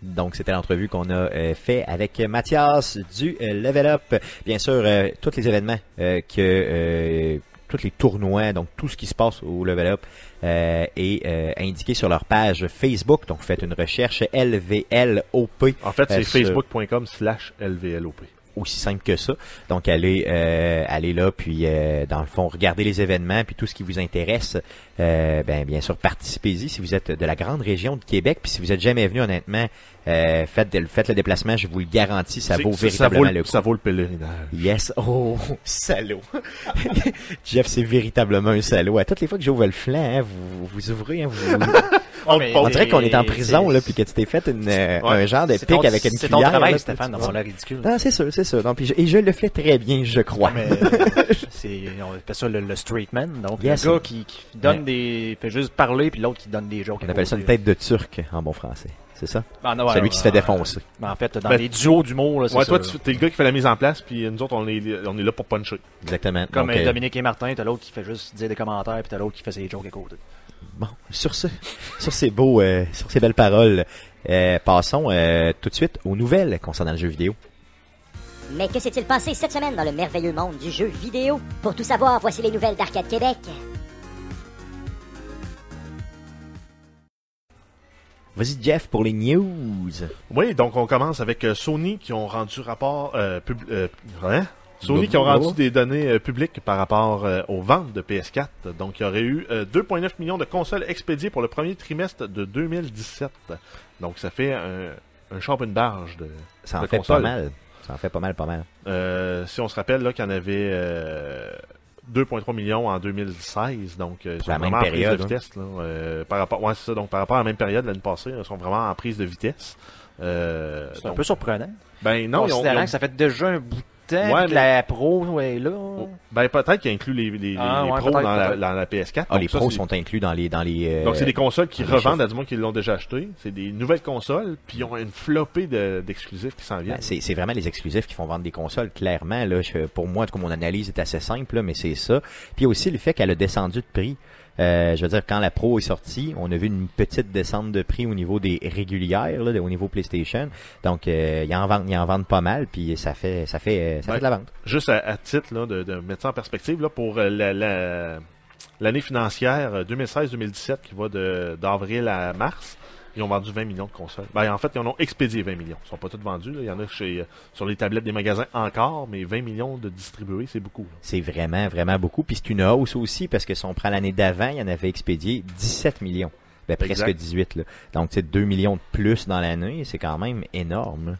Donc, c'était l'entrevue qu'on a euh, fait avec Mathias du euh, Level Up. Bien sûr, euh, tous les événements euh, que euh, tous les tournois, donc tout ce qui se passe au Level Up euh, est euh, indiqué sur leur page Facebook. Donc, faites une recherche LVLOP. En fait, c'est Euh, facebook.com slash LVLOP. Aussi simple que ça. Donc allez euh, allez là puis euh, dans le fond regardez les événements puis tout ce qui vous intéresse euh, ben bien sûr participez-y si vous êtes de la grande région de Québec puis si vous êtes jamais venu honnêtement euh, faites faites le déplacement je vous le garantis ça vaut ça véritablement vaut le coup. Ça vaut le pèlerinage. Yes. Oh, salaud. Jeff, c'est véritablement un salaud. À toutes les fois que j'ouvre le flanc, hein, vous, vous ouvrez, hein, vous, On mais- pose- On dirait qu'on est en c'est- prison, c'est- là, puis que tu t'es fait une, euh, Ouais. un genre de C'est pic ton- avec une C'est cuillère. ton travail, là, Stéphane, d'avoir l'air ridicule. Non, c'est sûr, c'est sûr. Non, puis je- et je le fais très bien, je crois. Mais, euh, c'est, on appelle ça le, le straight man. Donc, Yes. le gars qui, qui donne Ouais. des, fait juste parler, puis l'autre qui donne des jokes. On appelle ça une tête de turc en bon français. C'est ça? Ah, non, ouais, Celui ouais, qui se fait défoncer. Mais en fait, dans Ben, les duos d'humour, là, c'est Ouais, ça. toi, là. tu es le gars qui fait la mise en place, puis nous autres, on est, on est là pour puncher. Exactement. Comme Donc, euh, Dominique et Martin, t'as l'autre qui fait juste dire des commentaires, puis t'as l'autre qui fait ses jokes à côté. Bon, sur ce, sur ces beaux, euh, sur ces belles paroles, euh, passons euh, tout de suite aux nouvelles concernant le jeu vidéo. Mais que s'est-il passé cette semaine dans le merveilleux monde du jeu vidéo? Pour tout savoir, voici les nouvelles d'Arcade Québec. Vas-y, Jeff, pour les news. Oui, donc on commence avec Sony qui ont rendu rapport euh, pub- euh, hein? Sony qui ont rendu des données euh, publiques par rapport euh, aux ventes de PS4. Donc il y aurait eu euh, 2,9 millions de consoles expédiées pour le premier trimestre de 2017. Donc ça fait un, un champ une barge de. Ça en de fait consoles. pas mal. Ça en fait pas mal, pas mal. Euh, si on se rappelle là qu'il y en avait euh, 2,3 millions en 2016, donc euh, ils sont la même vraiment en prise période, de hein. vitesse. Là, euh, par rapport, ouais, ça. Donc par rapport à la même période l'année passée, ils sont vraiment en prise de vitesse. Euh, C'est un peu surprenant. ben non, ils ont, considérant ils ont- que ça fait déjà un bout de temps Ouais, que mais- la pro est là. Oh, Ben peut-être qu'ils incluent les, les, Ah, les ouais, pros peut-être, dans la, peut-être. dans la PS4. Ah, les ça, pros c'est- sont inclus dans les, dans les. euh, Donc c'est des consoles qui revendent à du monde qui l'ont déjà acheté. C'est des nouvelles consoles, puis ils ont une flopée de- d'exclusifs qui s'en Ben, viennent. c'est c'est vraiment les exclusifs qui font vendre des consoles, clairement. Là, Je- pour moi, en tout cas, mon analyse est assez simple, là, mais c'est ça. Puis aussi le fait qu'elle a descendu de prix. Euh, je veux dire, quand la Pro est sortie, on a vu une petite descente de prix au niveau des régulières, là, au niveau PlayStation. Donc, euh, ils en vendent, ils en vendent pas mal, puis ça fait, ça fait, euh, ça fait de la vente. Juste à, à titre là, de, de mettre ça en perspective, là, pour euh, la- la- l'année financière euh, 2016-2017 qui va de- d'avril à mars, ils ont vendu 20 millions de consoles. Ben, en fait, ils en ont expédié 20 millions. Ils sont pas tous vendus. là. Il y en a chez, euh, sur les tablettes des magasins encore, mais 20 millions de distribués, c'est beaucoup. C'est vraiment, vraiment beaucoup. Puis c'est une hausse aussi, parce que si on prend l'année d'avant, il y en avait expédié 17 millions. Ben, presque Exact. 18. Là. Donc, c'est 2 millions de plus dans l'année. C'est quand même énorme.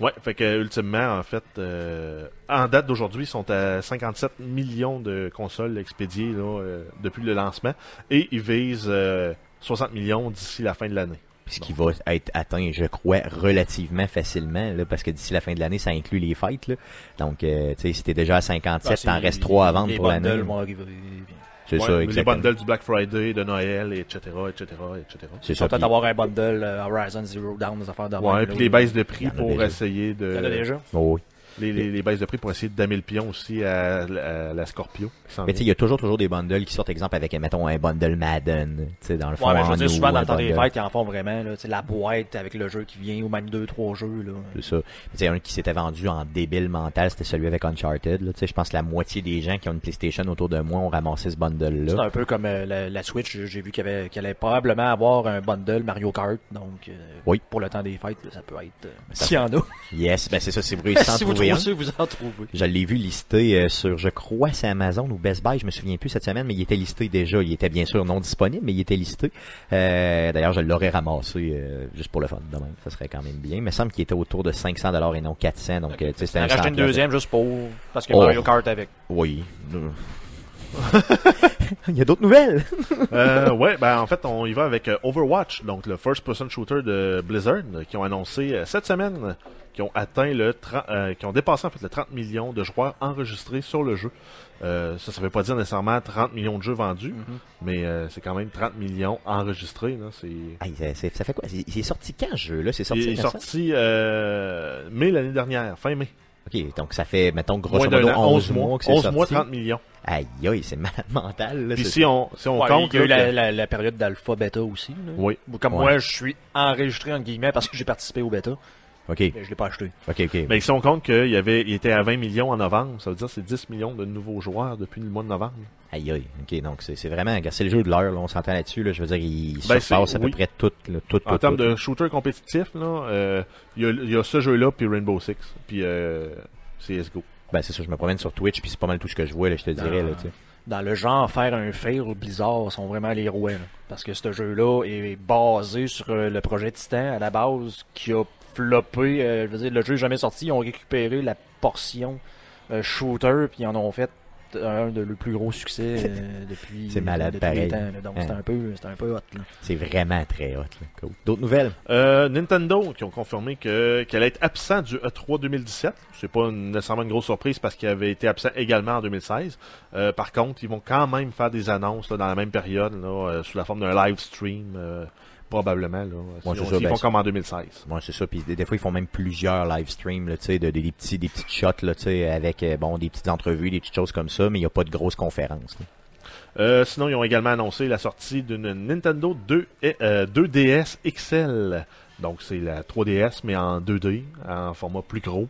Ouais, fait que ultimement, en fait, euh, en date d'aujourd'hui, ils sont à 57 millions de consoles expédiées là, euh, depuis le lancement, et ils visent euh, 60 millions d'ici la fin de l'année. Ce qui va être atteint, je crois, relativement facilement, là, parce que d'ici la fin de l'année, ça inclut les fêtes. Là. Donc, euh, tu sais, si t'es déjà à 57, Ah, t'en restes 3 à vendre les pour l'année. bundles vont arriver. C'est Ouais, ça, les exactement. bundles du Black Friday, de Noël, etc., etc., etc. C'est ça. peut-être avoir un bundle euh, Horizon Zero Dawn, des affaires de Ouais, puis les baisses de prix pour déjà. essayer de... Il y en a déjà. Oh, oui. Les, les, les baisses de prix pour essayer de damer le pion aussi à, la- à la Scorpio. Mais tu sais, il y a toujours, toujours des bundles qui sortent, exemple, avec, mettons, un bundle Madden, tu sais, dans le fond, Ouais, mais je veux dire, souvent dans le temps des fêtes, ils en font vraiment, là, tu sais, la boîte avec le jeu qui vient, ou même deux, trois jeux, là. C'est ça. Tu sais, un qui s'était vendu en débile mental, c'était celui avec Uncharted. Là. Tu sais, je pense que la moitié des gens qui ont une PlayStation autour de moi ont ramassé ce C'est bundle-là. un peu comme euh, la, la Switch, j'ai vu qu'il y avait- qu'elle allait probablement avoir un bundle Mario Kart, donc euh, Oui. pour le temps des fêtes, là, ça peut être... euh, S'il y en a. Yes, ben c'est ça, c'est si vous trouver un. ça, vous en trouvez. Je l'ai vu listé euh, sur, je crois, c'est Amazon ou Best Buy, je me souviens plus cette semaine, mais il était listé déjà. Il était bien sûr non disponible, mais il était listé. Euh, D'ailleurs, je l'aurais ramassé euh, juste pour le fun demain. Ça serait quand même bien. Il me semble qu'il était autour de 500 dollars et non 400. Donc, euh, tu sais, c'était un une deuxième juste pour... Parce que Oh. Mario Kart avec. Oui. il y a d'autres nouvelles. Euh, ouais, ben en fait, on y va avec euh, Overwatch, donc le first-person shooter de Blizzard, qui ont annoncé euh, cette semaine, qui ont atteint le 30, euh, qui ont dépassé en fait le 30 millions de joueurs enregistrés sur le jeu. Euh, ça, ça veut pas dire nécessairement 30 millions de jeux vendus, mais euh, c'est quand même 30 millions enregistrés. Là, Hey, ça, fait quoi? Il est sorti quand ce jeu-là? C'est sorti il est sorti mai l'année dernière, fin mai. Ok, donc ça fait, mettons, grosso modo, an, 11 mois que c'est 11 sorti. mois, 30 millions. Aïe, aïe, c'est malade mental. Là, Puis si on, si on Ouais, compte... il y a eu la, la, la période d'alpha bêta aussi. là. Oui. Comme Ouais. moi, je suis enregistré entre guillemets parce que j'ai participé au bêta, Ok, mais je l'ai pas acheté. ok, ok. Mais si on compte qu'il y avait, il était à 20 millions en novembre, ça veut dire que c'est 10 millions de nouveaux joueurs depuis le mois de novembre. Aïe, aïe. Ok, donc c'est vraiment, c'est le jeu de l'heure, là, on s'entend là-dessus, là. Je veux dire, il Ben, surpasse à peu oui. près tout, là, tout, tout, En termes tout. de shooter compétitif, là, euh, il y, a, il y a ce jeu-là, puis Rainbow Six, puis euh, CSGO. Ben, c'est ça, je me promène sur Twitch, puis c'est pas mal tout ce que je vois, là, je te dirais, Ah. là. Dans le genre, faire un fail, Blizzard sont vraiment les rois. là. Parce que ce jeu-là est basé sur euh, le projet Titan à la base qui a floppé. euh, je veux dire, le jeu est jamais sorti. Ils ont récupéré la portion euh, shooter puis ils en ont fait un de leurs plus gros succès euh, depuis. C'est malade, pareil. temps. Donc c'est Hein. un peu, c'est un peu hot. Là. C'est vraiment très hot. là. Cool. D'autres nouvelles? Euh, Nintendo qui ont confirmé que qu'elle allait être absent du E E3 2017. C'est pas une- nécessairement une grosse surprise parce qu'il avait été absent également en 2016. Euh, par contre, ils vont quand même faire des annonces là, dans la même période là, euh, sous la forme d'un live stream euh, probablement là. Ouais, Ils ça, ben, font comme en 2016. Moi, c'est ça. Puis des, des fois, ils font même plusieurs live streams, là, tu sais, de, de- des petits, des petites shots, là, tu sais, avec euh, bon des petites entrevues, des petites choses comme ça, mais il n'y a pas de grosses conférences. Euh, sinon, ils ont également annoncé la sortie d'une Nintendo 2, et- euh, 2DS XL. Donc, c'est la 3DS, mais en 2D, en format plus gros.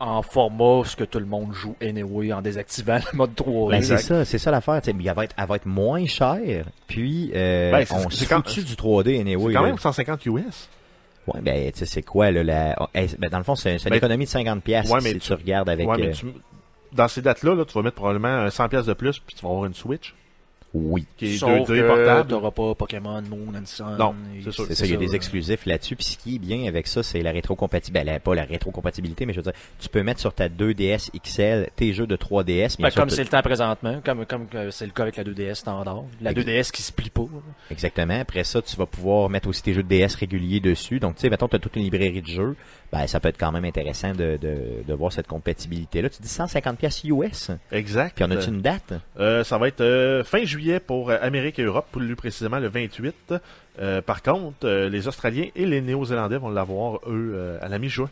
En format, ce que tout le monde joue anyway, en désactivant le mode 3 Ben, c'est ça, c'est ça l'affaire. tu sais, mais Elle va être, elle va être moins chère. Puis, euh, Ben, on se quand- fout du 3D anyway. c'est quand même 150 US. Ouais, ben, tu sais, c'est quoi, là, la... oh, ben, dans le fond, c'est une Ben, économie de 50 pièces ouais, si mais tu, tu- regardes avec... ouais, mais euh, tu- dans ces dates-là, là, tu vas mettre probablement un 100 pièces de plus, puis tu vas avoir une Switch Oui. qui est Sauf 2D que portable. t'auras pas Pokémon, Moon and Sun. Non, c'est sûr. C'est ça, il y a des exclusifs là-dessus. Puis ce qui est bien avec ça, c'est la rétrocompatibilité. Ben, pas la rétrocompatibilité, mais je veux dire, tu peux mettre sur ta 2DS XL tes jeux de 3DS. bien Ben, sûr, comme c'est le temps présentement, comme, comme que c'est le cas avec la 2DS standard. La Exact. 2DS qui se plie pas. Exactement. Après ça, tu vas pouvoir mettre aussi tes jeux de DS réguliers dessus. Donc, tu sais, mettons, tu as toute une librairie de jeux. Ben, ça peut être quand même intéressant de, de, de voir cette compatibilité-là. Tu dis 150 pièces US. Exact. Puis en as-tu une date? Euh, ça va être euh, fin juillet pour euh, Amérique et Europe, plus précisément le 28. Euh, par contre, euh, les Australiens et les Néo-Zélandais vont l'avoir, eux, à la mi-juin.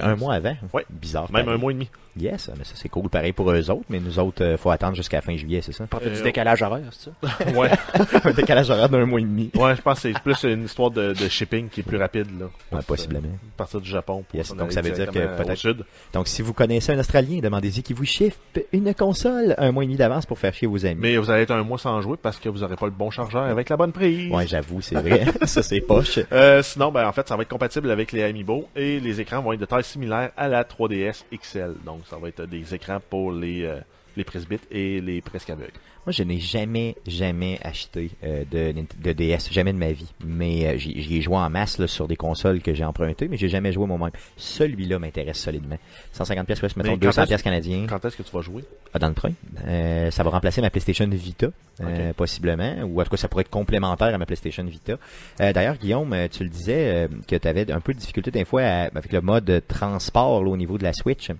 Un mois avant? Ouais. Bizarre. Même pareil. un mois et demi. Yes, mais ça c'est cool pareil pour eux autres, mais nous autres, euh, faut attendre jusqu'à fin juillet, c'est ça? Fait Euh, du décalage horaire, c'est ça? ouais. un décalage horaire d'un mois et demi. ouais, je pense que c'est plus une histoire de, de shipping qui est plus rapide, là. Ouais, possiblement. À partir du Japon. pour Yes, s'en donc ça veut dire que peut-être- sud. Donc, si vous connaissez un Australien, demandez-y qu'il vous chiffre une console un mois et demi d'avance pour faire chier vos amis. Mais vous allez être un mois sans jouer parce que vous n'aurez pas le bon chargeur avec la bonne prise. Ouais, j'avoue, c'est vrai. ça, c'est poche. Euh, sinon, ben, en fait, ça va être compatible avec les Amiibo et les écrans vont être de taille similaire à la 3DS XL. Donc, ça va être des écrans pour les, euh, les presbytes et les presque aveugles. Moi, je n'ai jamais, jamais acheté euh, de, de DS, jamais de ma vie. Mais euh, j'y ai joué en masse là, sur des consoles que j'ai empruntées, mais j'ai jamais joué moi-même. Celui-là m'intéresse solidement. 150 pièces, mettons Mais quand 200 est-ce- pièces canadiens. Quand est-ce que tu vas jouer? Ah, dans le train. Euh, ça va remplacer ma PlayStation Vita, euh, possiblement, ou en tout cas ça pourrait être complémentaire à ma PlayStation Vita. Euh, D'ailleurs, Guillaume, euh, tu le disais euh, que tu avais un peu de difficulté des fois à- avec le mode transport là, au niveau de la Switch.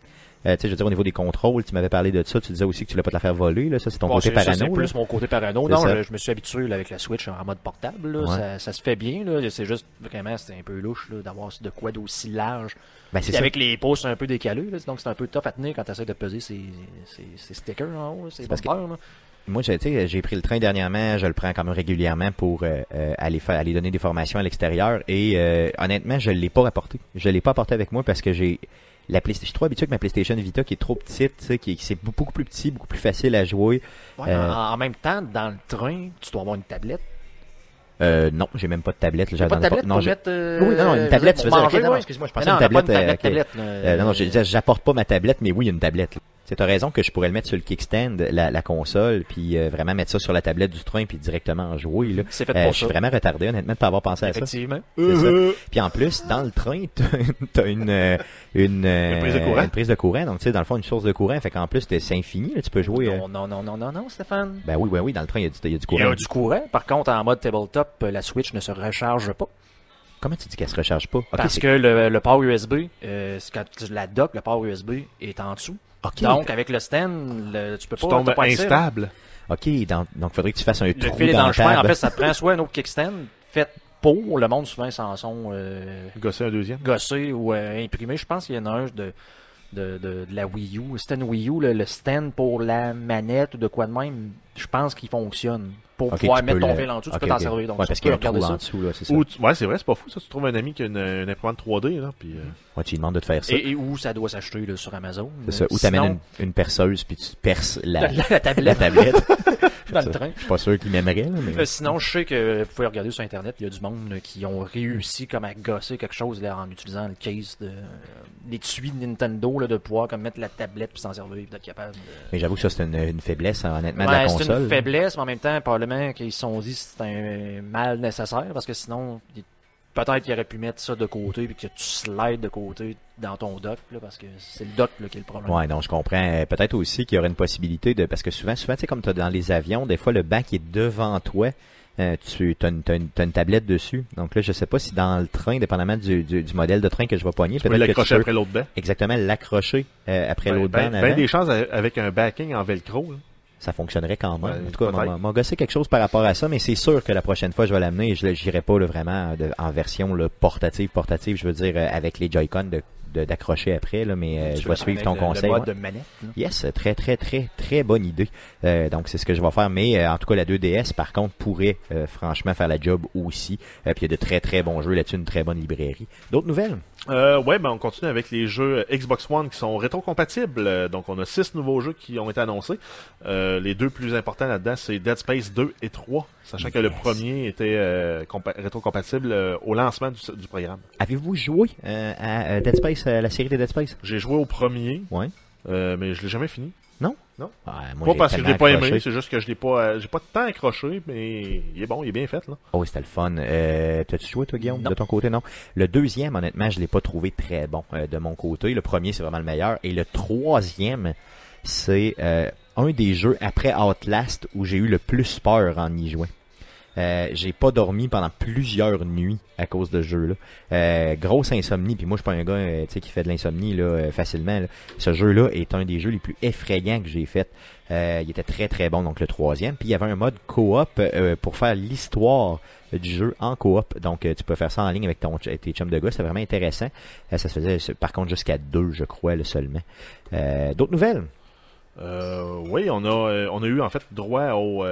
Euh, tu sais, je veux dire, au niveau des contrôles, tu m'avais parlé de ça, tu disais aussi que tu voulais pas te la faire voler, là, ça c'est ton Bon, côté parano. C'est plus mon côté parano. Non, je, je me suis habitué là, avec la Switch en mode portable. là. Ouais. Ça, ça se fait bien. là. C'est juste vraiment, c'est un peu louche là, d'avoir de quoi d'aussi large. Ben, c'est avec les pouces un peu décalés. là, donc c'est un peu tough à tenir quand tu essaies de peser ces, ces, ces stickers en haut, ces bumpers, là. Moi, j'ai tu sais, j'ai pris le train dernièrement, je le prends quand même régulièrement pour euh, euh, aller faire, aller donner des formations à l'extérieur. Et euh, honnêtement, je l'ai pas apporté. Je l'ai pas apporté avec moi parce que j'ai la PlayStation. Je suis trop habitué avec ma PlayStation Vita qui est trop petite, qui, qui c'est beaucoup plus petit, beaucoup plus facile à jouer. Ouais, Euh, en, en même temps, dans le train, tu dois avoir une tablette. Euh, non, j'ai même pas de tablette. là, T'as pas de tablette non, pour j'ai- mettre. euh, Oui, non, non, une tablette, tu veux dire, manger, ok, non, excuse-moi, je pensais non, une pas tablette, une euh, tablette. Euh, non, non, j'apporte pas ma tablette, mais oui, une tablette. Là. Tu as raison que je pourrais le mettre sur le kickstand, la, la console, puis euh, vraiment mettre ça sur la tablette du train, puis directement en jouer. Là. C'est fait Euh, pour je suis ça. vraiment retardé, honnêtement, de pas avoir pensé à ça. Effectivement. C'est ça. Puis en plus, dans le train, t'as t'as une euh, une, euh, Une prise de courant. une prise de courant. Donc tu sais, dans le fond, une source de courant. Fait qu'en plus, c'est infini. là, tu peux jouer. euh, Non, non, non, non, non, non, Stéphane. Ben oui, oui, oui. Dans le train, il y a du, il y a du Il y courant. a du courant. Par contre, en mode tabletop, euh, la Switch ne se recharge pas. Comment tu dis qu'elle se recharge pas? Parce c'est- que le, le port USB, euh, c'est quand tu la dock, le port USB est en dessous. Ok. Donc, avec le stand, le- tu peux Tu pas. tombes t'as pas instable. ok. dans- donc faudrait que tu fasses un Le trou fil dans, dans le le chemin. En fait, ça te prend soit un autre kickstand fait pour. Le monde, souvent, s'en sont euh, Gosser un deuxième. gossés ou euh, imprimés. Je pense qu'il y en a un de, de, de, de la Wii U. C'était une Wii U, le, le stand pour la manette ou de quoi de même. Je pense qu'il fonctionne. Pour pouvoir mettre ton le- fil en dessous, ok, tu peux t'en servir. Donc, ouais, parce qu'il y a un trou en dessous là, c'est ça. Ou tu- Ouais, c'est vrai, c'est pas fou. Ça, tu trouves un ami qui a une, une imprimante 3D, là, puis... euh, Ouais, tu lui demandes de te faire ça. Et, et où ça doit s'acheter là, sur Amazon. C'est ça. Ou Sinon, t'amènes une, une perceuse puis tu perces la, la, la la tablette tablette. dans Ça, le train. Je suis pas sûr qu'il m'aimerait, là, mais. Euh, sinon, je sais que vous pouvez regarder sur Internet, il y a du monde là, qui ont réussi comme à gosser quelque chose là, en utilisant le case de l'étui de Nintendo là, de pouvoir comme mettre la tablette puis s'en servir d'être capable de... Mais j'avoue que ça, c'est une, une faiblesse, hein, honnêtement, de la Ouais, c'est console. une faiblesse, mais en même temps, probablement qu'ils se sont dit que c'est un mal nécessaire parce que sinon, peut-être qu'il aurait pu mettre ça de côté puis que tu slides de côté dans ton dock là, parce que c'est le dock là, qui est le problème. Ouais, non, je comprends. Euh, Peut-être aussi qu'il y aurait une possibilité de parce que souvent, souvent, tu sais, comme tu dans les avions, des fois le banc qui est devant toi, euh, tu as une, t'as une, t'as une tablette dessus. Donc là, je sais pas si dans le train, dépendamment du, du, du modèle de train que je vais pogner, peux peut-être que l'accrocher tu peux après l'autre baie. exactement l'accrocher euh, après Ben, l'autre ben, banc. ben des chances avec un backing en velcro. là. Ça fonctionnerait quand même. Ouais, en tout cas, m'a- gossé quelque chose par rapport à ça, mais c'est sûr que la prochaine fois, je vais l'amener et je n'irai pas là, vraiment de- en version là, portative, portative, je veux dire euh, avec les Joy-Con de- d'accrocher après, là, mais euh, je vais suivre ton le- conseil. Le mode ouais. de manette. Yes, très très très très bonne idée. Euh, donc c'est ce que je vais faire. Mais euh, en tout cas la 2DS par contre pourrait franchement faire la job aussi. Puis il y a de très très bons jeux là-dessus, une très bonne librairie. D'autres nouvelles? Euh, ouais, ben on continue avec les jeux Xbox One qui sont rétro-compatibles. Donc on a six nouveaux jeux qui ont été annoncés. Euh, les deux plus importants là-dedans, c'est Dead Space 2 et 3, sachant que le premier était euh, compa- rétro-compatible au lancement du, du programme. Avez-vous joué à Dead Space, euh, la série des Dead Space J'ai joué au premier, Ouais. euh, mais je l'ai jamais fini. Ouais, moi, pas j'ai parce que je l'ai pas accroché. aimé, c'est juste que je l'ai pas, euh, j'ai pas tant accroché, mais il est bon, il est bien fait là. Oh, c'était le fun. Euh, T'as-tu joué, toi, Guillaume, Non. de ton côté? Non. Le deuxième, honnêtement, je l'ai pas trouvé très bon euh, de mon côté. Le premier, c'est vraiment le meilleur. Et le troisième, c'est euh, un des jeux après Outlast où j'ai eu le plus peur en y jouant. Euh, j'ai pas dormi pendant plusieurs nuits à cause de ce jeu-là. Euh, grosse insomnie, puis moi je suis pas un gars euh, qui fait de l'insomnie là, euh, facilement. là. Ce jeu-là est un des jeux les plus effrayants que j'ai fait. Euh, il était très très bon, donc le troisième. Puis il y avait un mode coop euh, pour faire l'histoire du jeu en coop. Donc tu peux faire ça en ligne avec ton tes chums de gars, c'est vraiment intéressant. Ça se faisait par contre jusqu'à deux, je crois, là, seulement. D'autres nouvelles? Oui, on a, on a eu en fait droit au,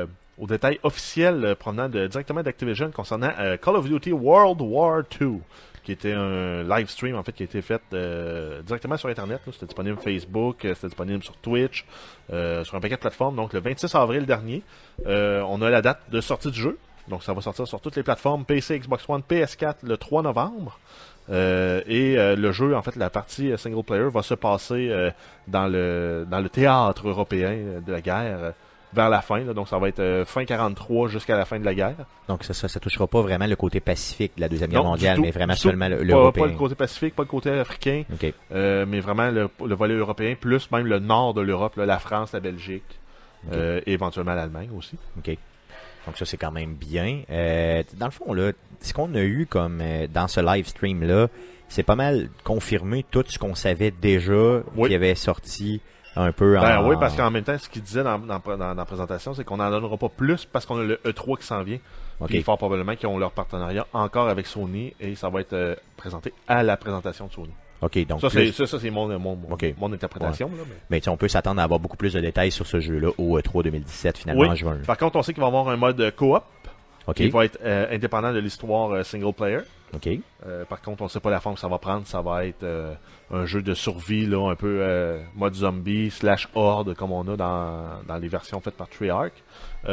aux détails officiels euh, provenant directement d'Activision concernant euh, Call of Duty World War II, qui était un live stream en fait qui a été fait euh, directement sur Internet. C'était disponible sur Facebook, c'était disponible sur Twitch, sur un paquet de plateformes. Donc le 26 avril dernier, on a la date de sortie du jeu. Donc ça va sortir sur toutes les plateformes PC, Xbox One, PS4 le 3 novembre. Et le jeu, en fait, la partie single player va se passer dans le dans le théâtre européen de la guerre vers la fin. là. donc ça va être euh, fin 43 jusqu'à la fin de la guerre. Donc ça, ça, ça touchera pas vraiment le côté pacifique de la Deuxième Guerre Non, mondiale, tout, mais vraiment seulement le, Pas, pas le côté pacifique, pas le côté africain, euh, mais vraiment le, le volet européen, plus même le nord de l'Europe, la France, la Belgique, Ok. euh, et éventuellement l'Allemagne aussi. OK. Donc ça, c'est quand même bien. Dans le fond, là, ce qu'on a eu comme dans ce live stream-là, c'est pas mal confirmé tout ce qu'on savait déjà Oui. qui avait sorti un peu en... Ben oui, parce qu'en même temps, ce qu'il disait dans, dans, la présentation, c'est qu'on n'en donnera pas plus parce qu'on a le E3 qui s'en vient. OK. Puis fort probablement qu'ils ont leur partenariat encore avec Sony et ça va être euh, présenté à la présentation de Sony. OK, donc ça, plus- c'est, ça, ça, c'est mon, mon, mon, interprétation. Là, mais... mais on peut s'attendre à avoir beaucoup plus de détails sur ce jeu-là au E E3 2017, finalement, Oui. en juin. Par contre, on sait qu'il va y avoir un mode euh, coop OK, qui va être euh, indépendant de l'histoire euh, single player. OK. Euh, par contre, on ne sait pas la forme que ça va prendre. Ça va être euh, un jeu de survie, là, un peu euh, mode zombie slash horde comme on a dans, dans les versions faites par Treyarch. Beaucoup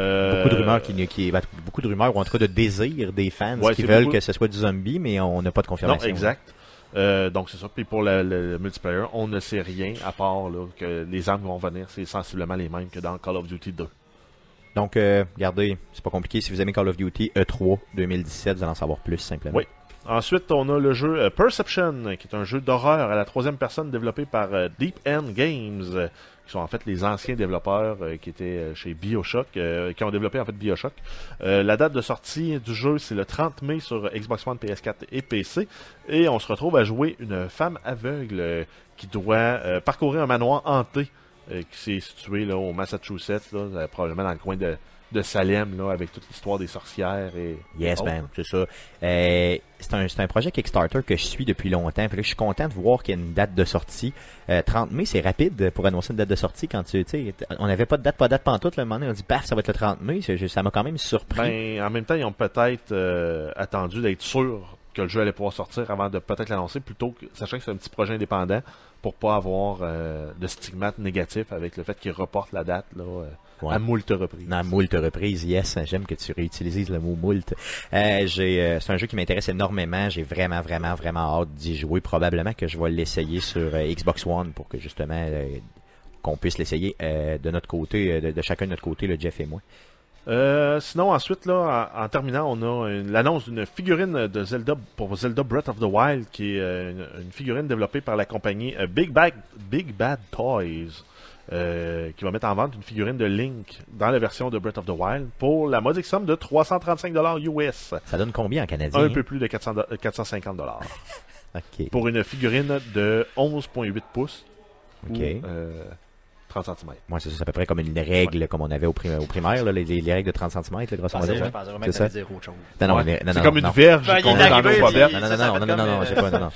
de rumeurs qui, qui ben, beaucoup de rumeurs ou en tout cas de désir des fans Ouais, qui veulent beaucoup- que ce soit du zombie, mais on n'a pas de Non, confirmation. exact. Euh, donc c'est ça. Puis pour le, le multiplayer, on ne sait rien à part là, que les armes vont venir, c'est sensiblement les mêmes que dans Call of Duty 2. Donc, regardez, c'est pas compliqué. Si vous aimez Call of Duty E3 2017, vous allez en savoir plus simplement. Oui. Ensuite, on a le jeu euh, Perception, qui est un jeu d'horreur à la troisième personne développé par euh, Deep End Games, euh, qui sont en fait les anciens développeurs qui étaient chez Bioshock, qui ont développé en fait Bioshock. La date de sortie du jeu, c'est le 30 mai sur Xbox One, PS4 et PC, et on se retrouve à jouer une femme aveugle qui doit parcourir un manoir hanté qui s'est situé là, au Massachusetts, probablement dans le coin de, de Salem, là, avec toute l'histoire des sorcières et Yes, ben, c'est ça. Euh, c'est un, un projet Kickstarter que je suis depuis longtemps. Puis là, je suis content de voir qu'il y a une date de sortie. Euh, 30 mai, c'est rapide pour annoncer une date de sortie quand tu, sais, on n'avait pas de date, pas de date pantoute. Là, un moment donné, on dit, paf, ça va être le 30 mai. Ça m'a quand même surpris. Ben, en même temps, ils ont peut-être euh, attendu d'être sûrs que le jeu allait pouvoir sortir avant de peut-être l'annoncer, plutôt que, sachant que c'est un petit projet indépendant, pour pas avoir euh, de stigmate négatif avec le fait qu'ils reportent la date là, euh, Ouais. à moult reprises. Dans moult reprises, yes, j'aime que tu réutilises le mot moult. Euh, j'ai, c'est un jeu qui m'intéresse énormément. J'ai vraiment, vraiment, vraiment hâte d'y jouer. Probablement que je vais l'essayer sur Xbox One pour que justement qu'on puisse l'essayer de notre côté, de, de chacun de notre côté, le Jeff et moi. Euh, sinon, ensuite, là, en, en terminant, on a l'annonce d'une figurine de Zelda pour Zelda Breath of the Wild, qui est euh, une, une figurine développée par la compagnie euh, Big Bad, Big Bad Toys, euh, qui va mettre en vente une figurine de Link dans la version de Breath of the Wild pour la modique somme de 335$ US, Ça donne combien en canadien? un peu plus de 400 do- euh, 450$. OK. pour une figurine de 11.8 pouces OK. 30 cm. Moi, c'est ça, c'est à peu près comme une règle comme on avait au, prim- au primaire, là, les, les règles de 30 cm, là, grosso modo. C'est ça. Non, non, Ouais. mais- non, C'est non, comme une non. qu'on dans puis- bobettes. Non, non, non, non, non, non, non, non, non.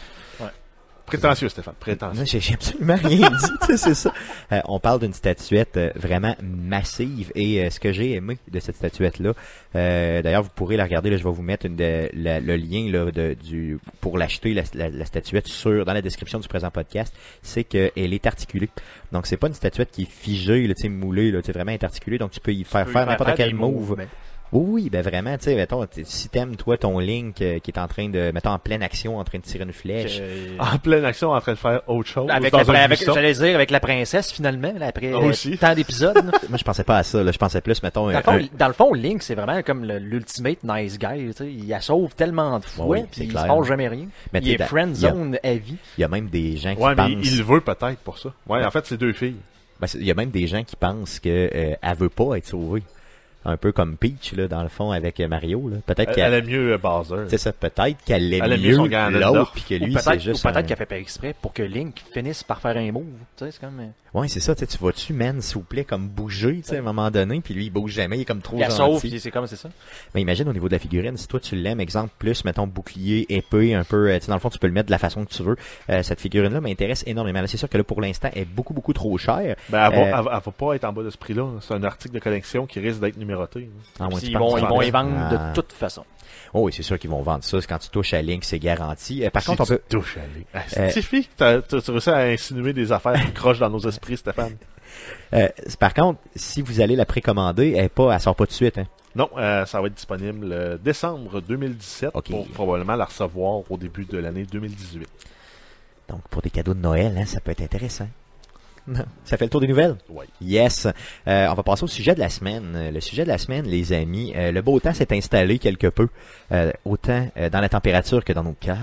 Prétentieux, Stéphane, prétentieux. Non, j'ai absolument rien dit, tu sais, c'est ça. Euh, on parle d'une statuette euh, vraiment massive et euh, ce que j'ai aimé de cette statuette-là, euh, d'ailleurs vous pourrez la regarder, là, je vais vous mettre une de- la- le lien là, de, du, pour l'acheter, la, la- la statuette sur dans la description du présent podcast, c'est qu'elle est articulée. Donc c'est pas une statuette qui est figée, là, tu sais, moulée, là, tu sais, vraiment est articulée, donc tu peux y faire Tu peux faire n'importe quel move. mais- Oui, oui, ben vraiment, tu sais, mettons, si t'aimes, toi, ton Link euh, qui est en train de, mettons, en pleine action, en train de tirer une flèche, que- En pleine action, en train de faire autre chose. Avec, la, j'allais dire avec la princesse finalement, là, après Ah, euh, tant d'épisodes. moi je pensais pas à ça, là, je pensais plus, mettons, Dans un- le, fond, un- dans le fond, Link, c'est vraiment comme l'ultimate nice guy. tu sais. Il la sauve tellement de fois, oui, puis il clair. se passe jamais rien. Mais il est friend il y a- zone à vie. Il y a même des gens qui Ouais, mais pensent. il le veut peut-être pour ça. Ouais, en fait, c'est deux filles. Ben, il y a même des gens qui pensent que euh, elle veut pas être sauvée. Un peu comme Peach là, dans le fond avec Mario. Là. Peut-être Elle, qu'elle elle aime mieux euh, Bowser. c'est ça, peut-être qu'elle aime mieux l'autre puis que lui c'est peut-être ou juste. peut-être un- qu'elle fait pas exprès pour que Link finisse par faire un move. Tu sais, c'est comme... euh, Ouais, c'est ça. Tu sais, tu vas-tu, man, s'il vous plaît, comme bouger, tu sais, à un moment donné, puis lui il bouge jamais, il est comme trop Il gentil. c'est comme c'est ça. Mais imagine au niveau de la figurine, si toi tu l'aimes, exemple plus, mettons bouclier, épée, un peu, euh, tu sais, dans le fond tu peux le mettre de la façon que tu veux. Euh, cette figurine-là m'intéresse énormément. Là, c'est sûr que là pour l'instant elle est beaucoup beaucoup trop chère. Ben, elle, va, Euh, elle, va- elle va pas être en bas de ce prix-là. C'est un article de collection qui risque d'être numéroté. Ah, ouais, tu ils vont, ils vont vendre Ah. de toute façon. Oh oui, c'est sûr qu'ils vont vendre ça. Quand tu touches à Link, c'est garanti. Euh, par Si contre, on tu peut. touches à Link. Ah, Euh, C'est t'as t'as réussi à insinuer des affaires qui crochent dans nos esprits, Stéphane. Euh, par contre, si vous allez la précommander, elle elle sort pas tout de suite. Hein. Non, euh, ça va être disponible euh, décembre 2017 Ok. pour probablement la recevoir au début de l'année 2018. Donc pour des cadeaux de Noël, hein, ça peut être intéressant. Ça fait le tour des nouvelles? Ouais. Yes. Euh, on va passer au sujet de la semaine. Euh, Le sujet de la semaine, les amis, euh, le beau temps s'est installé quelque peu, euh, autant euh, dans la température que dans nos cœurs.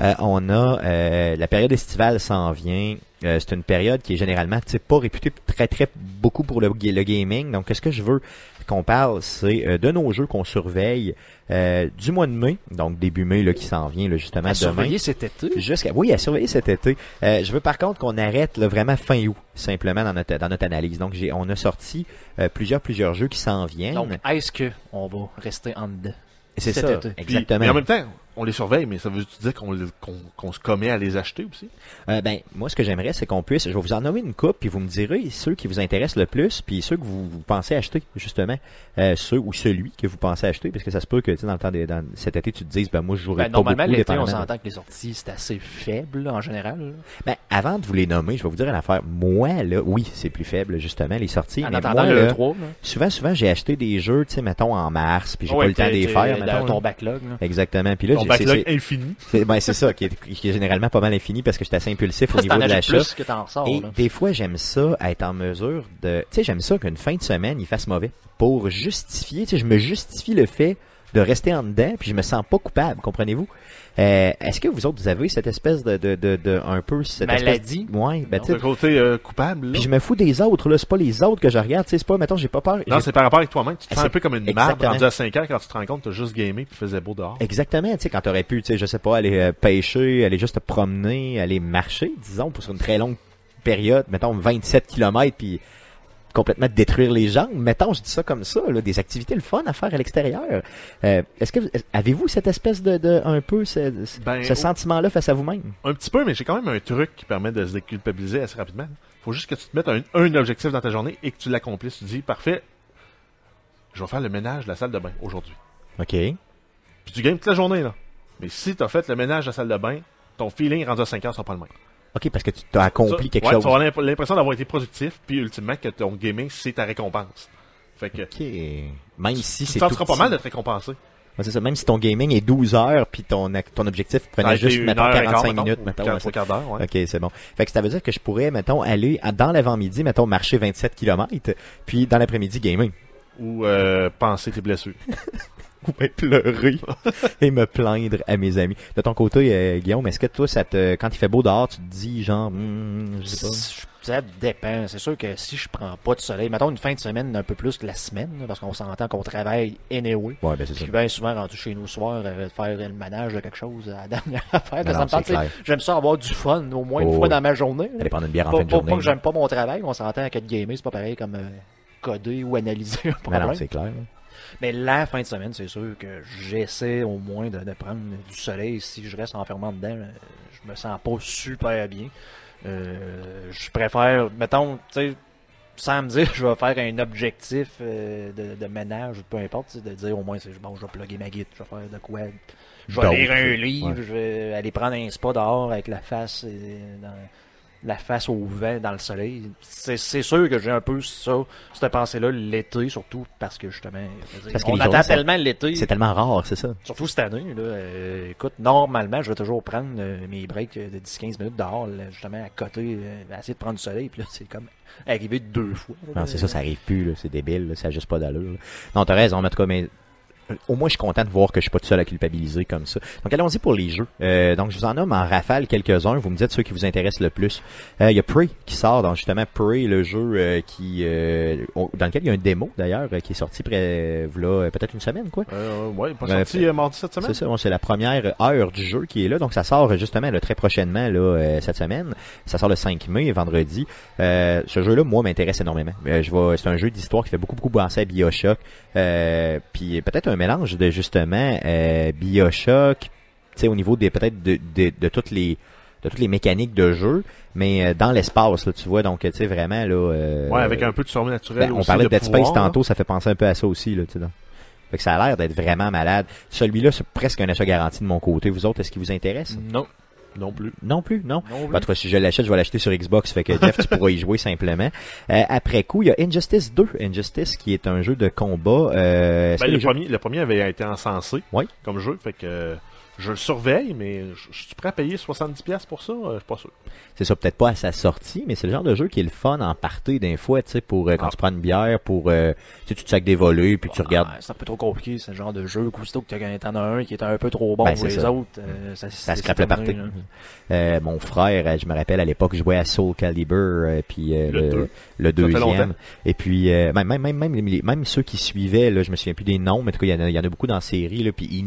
Euh, on a euh, la période estivale s'en vient. Euh, c'est une période qui est généralement tu sais, pas réputée très très beaucoup pour le, le gaming. Donc, qu'est-ce que je veux qu'on parle, c'est euh, de nos jeux qu'on surveille euh, du mois de mai, donc début mai là, qui s'en vient là, justement À demain. surveiller cet été? Jusqu'à oui, à surveiller cet été. Euh, je veux par contre qu'on arrête là, vraiment fin août, simplement dans notre dans notre analyse. Donc j'ai on a sorti euh, plusieurs plusieurs jeux qui s'en viennent. Donc, est-ce que on va rester en dedans? c'est cet ça, été? Puis- exactement. mais en même temps, on les surveille, mais ça veut dire qu'on les- qu'on qu'on se commet à les acheter aussi? Euh, ben moi ce que j'aimerais c'est qu'on puisse, je vais vous en nommer une coupe puis vous me direz ceux qui vous intéressent le plus puis ceux que vous, vous pensez acheter justement, euh, ceux ou celui que vous pensez acheter parce que ça se peut que tu sais, dans le temps des, dans cet été tu te dises ben moi je jouerai Ben, pas normalement, beaucoup l'été, on s'entend que les sorties, c'est assez faible, là, en général. là. Ben avant de vous les nommer, je vais vous dire une affaire. Moi là, oui c'est plus faible justement les sorties, En mais attendant moi le là, 3, là. souvent souvent j'ai acheté des jeux tu sais mettons en mars puis j'ai Ouais, pas eu le temps de t'es- les t'es faire dans mettons, ton backlog. là. Exactement. Puis là, Ton j'ai- c'est- backlog c'est- infini. c'est ben, c'est ça, qui est, qui est généralement pas mal infini parce que j'étais assez impulsif au niveau de l'achat. plus que t'en sors. Et là. des fois, j'aime ça, être en mesure de... Tu sais, j'aime ça qu'une fin de semaine, il fasse mauvais. Pour justifier, tu sais, je me justifie le fait de rester en dedans, puis je me sens pas coupable, comprenez-vous? Euh, Est-ce que vous autres, vous avez cette espèce de... de, de, de un peu... Cette Maladie? Espèce... Ouais, ben Non. sais... côté euh, coupable, là. Puis je me fous des autres, là. C'est pas les autres que je regarde, tu sais. C'est pas, mettons, j'ai pas peur. Non, c'est par rapport avec toi-même. Tu te sens c'est- un peu comme une marde rendu à 5 ans quand tu te rends compte que t'as juste gamé puis faisait beau dehors. Exactement, tu sais, quand t'aurais pu, tu sais, je sais pas, aller euh, pêcher, aller juste te promener, aller marcher, disons, pour sur une très longue période, mettons 27 km, puis complètement détruire les jambes. Mettons, je dis ça comme ça, là, des activités le fun à faire à l'extérieur. Euh, est-ce que vous- avez-vous cette espèce de, de un peu ce, Ben, ce sentiment-là face à vous-même? Un petit peu, mais j'ai quand même un truc qui permet de se déculpabiliser assez rapidement. Faut juste que tu te mettes un, un objectif dans ta journée et que tu l'accomplisses. Tu dis, parfait, je vais faire le ménage de la salle de bain aujourd'hui. Ok. Puis tu gagnes toute la journée, là. Mais si t'as fait le ménage de la salle de bain, ton feeling rendu à 5 heures sera pas le même. Ok, parce que tu t'as accompli Ça- quelque ouais, chose. Tu vas avoir l'impression d'avoir été productif, puis ultimement que ton gaming, c'est ta récompense. Fait que Ok. Même si tu c'est te tout sentiras pas mal d'être récompensé. Ouais, c'est ça. Même si ton gaming est 12 heures, puis ton, ton objectif prenait juste, mettons, heure et quart, 45 mettons, minutes, mettons. quatre- ouais, quarts d'heure, ouais. Ok, c'est bon. Fait que ça veut dire que je pourrais, mettons, aller à- dans l'avant-midi, mettons, marcher 27 km, puis dans l'après-midi, gaming. ou euh, penser tes blessures. ou bien pleurer et me plaindre à mes amis. De ton côté, euh, Guillaume, est-ce que toi, ça te, quand il fait beau dehors, tu te dis genre, hmm, je sais pas. Ça dépend. C'est sûr que si je prends pas de soleil, mettons une fin de semaine un peu plus que la semaine, là, parce qu'on s'entend qu'on travaille anyway. Ouais, ben c'est ça. Bien souvent rendu chez nous le soir, euh, faire le manage de quelque chose à la dernière affaire. Non, ça non, me tente, c'est clair. tu sais, J'aime ça avoir du fun au moins une Oh, fois oui. dans ma journée. Aller prendre une bière en Pas, fin de pas- journée. pas que j'aime pas mon travail, on s'entend qu'être gamer, c'est pas pareil comme euh, coder ou analyser un problème. non, c'est clair. Mais la fin de semaine, c'est sûr que j'essaie au moins de, de prendre du soleil. Si je reste enfermé dedans, je me sens pas super bien. Euh, je préfère, mettons, tu sais, sans me dire je vais faire un objectif euh, de, de ménage ou peu importe, de dire au moins c'est bon, je vais plugger ma guide, je vais faire de quoi. Je vais lire un ouais. livre, je vais aller prendre un spa dehors avec la face euh, dans, la face au vent dans le soleil. C'est c'est sûr que j'ai un peu ça, cette pensée-là l'été, surtout parce que justement, dire, Parce que on attend tellement l'été. C'est tellement rare, c'est ça. Surtout cette année, là, euh, écoute, normalement, je vais toujours prendre euh, mes breaks de 10-15 minutes dehors, là, justement, à côté, euh, essayer de prendre du soleil, puis là, c'est comme arrivé deux fois. là. Non, c'est ça, ça arrive plus, là, c'est débile, là, ça a juste pas d'allure. Non, t'as raison, en tout cas, mais au moins je suis content de voir que je suis pas tout seul à culpabiliser comme ça. Donc allons-y pour les jeux. Euh, donc je vous en nomme en rafale quelques-uns, vous me dites ceux qui vous intéressent le plus. Euh, Il y a Prey qui sort, donc justement Prey, le jeu euh, qui euh, dans lequel il y a un démo d'ailleurs euh, qui est sorti près voilà, euh, peut-être une semaine quoi. Euh, ouais, pas sorti euh, mardi cette semaine? C'est ça, bon, c'est la première heure du jeu qui est là. Donc ça sort euh, justement là, très prochainement là, euh, cette semaine. Ça sort le 5 mai, vendredi. Euh, ce jeu-là, moi, m'intéresse énormément. Euh, je c'est un jeu d'histoire qui fait beaucoup beaucoup penser à Bioshock. Euh, puis peut-être un mélange de justement euh, Bioshock, tu sais, au niveau des peut-être de, de, de toutes les de toutes les mécaniques de jeu, mais euh, dans l'espace, là, tu vois, donc tu sais vraiment là. euh, Ouais, avec un peu de surnaturel ben, on aussi. parlait de Dead Space tantôt, ça fait penser un peu à ça aussi, là, tu sais. Fait que ça a l'air d'être vraiment malade. Celui-là, c'est presque un achat garanti de mon côté. Vous autres, est-ce qu'il vous intéresse? Non. Non plus. Non plus, non. Non, En tout cas, si je l'achète, je vais l'acheter sur Xbox. Fait que Jeff, tu pourras y jouer simplement. Euh, après coup, il y a Injustice 2. Injustice, qui est un jeu de combat. Euh, Ben, le, premier, le premier avait été encensé Oui. comme jeu, fait que je le surveille, mais je je suis prêt à payer 70$ pour ça, euh, je suis pas sûr. C'est ça, peut-être pas à sa sortie, mais c'est le genre de jeu qui est le fun en partie d'un fois, tu sais, pour euh, quand Ah. tu prends une bière, pour, euh, tu sais, tu te sacs des volets, puis tu regardes. Ah, c'est un peu trop compliqué, ce genre de jeu. Aussitôt que tu en as un qui est un peu trop bon Ben, pour c'est les ça. autres, euh, ça, Ça c'est scrape le là. Euh, mon frère, je me rappelle à l'époque, jouait à Soul Calibur, euh, puis euh, Le le, deux. le deuxième. Et puis euh, même, même, même, même, ceux qui suivaient, là, je me souviens plus des noms, mais en tout cas, il y en a, il y en a beaucoup dans la série, là, puis ils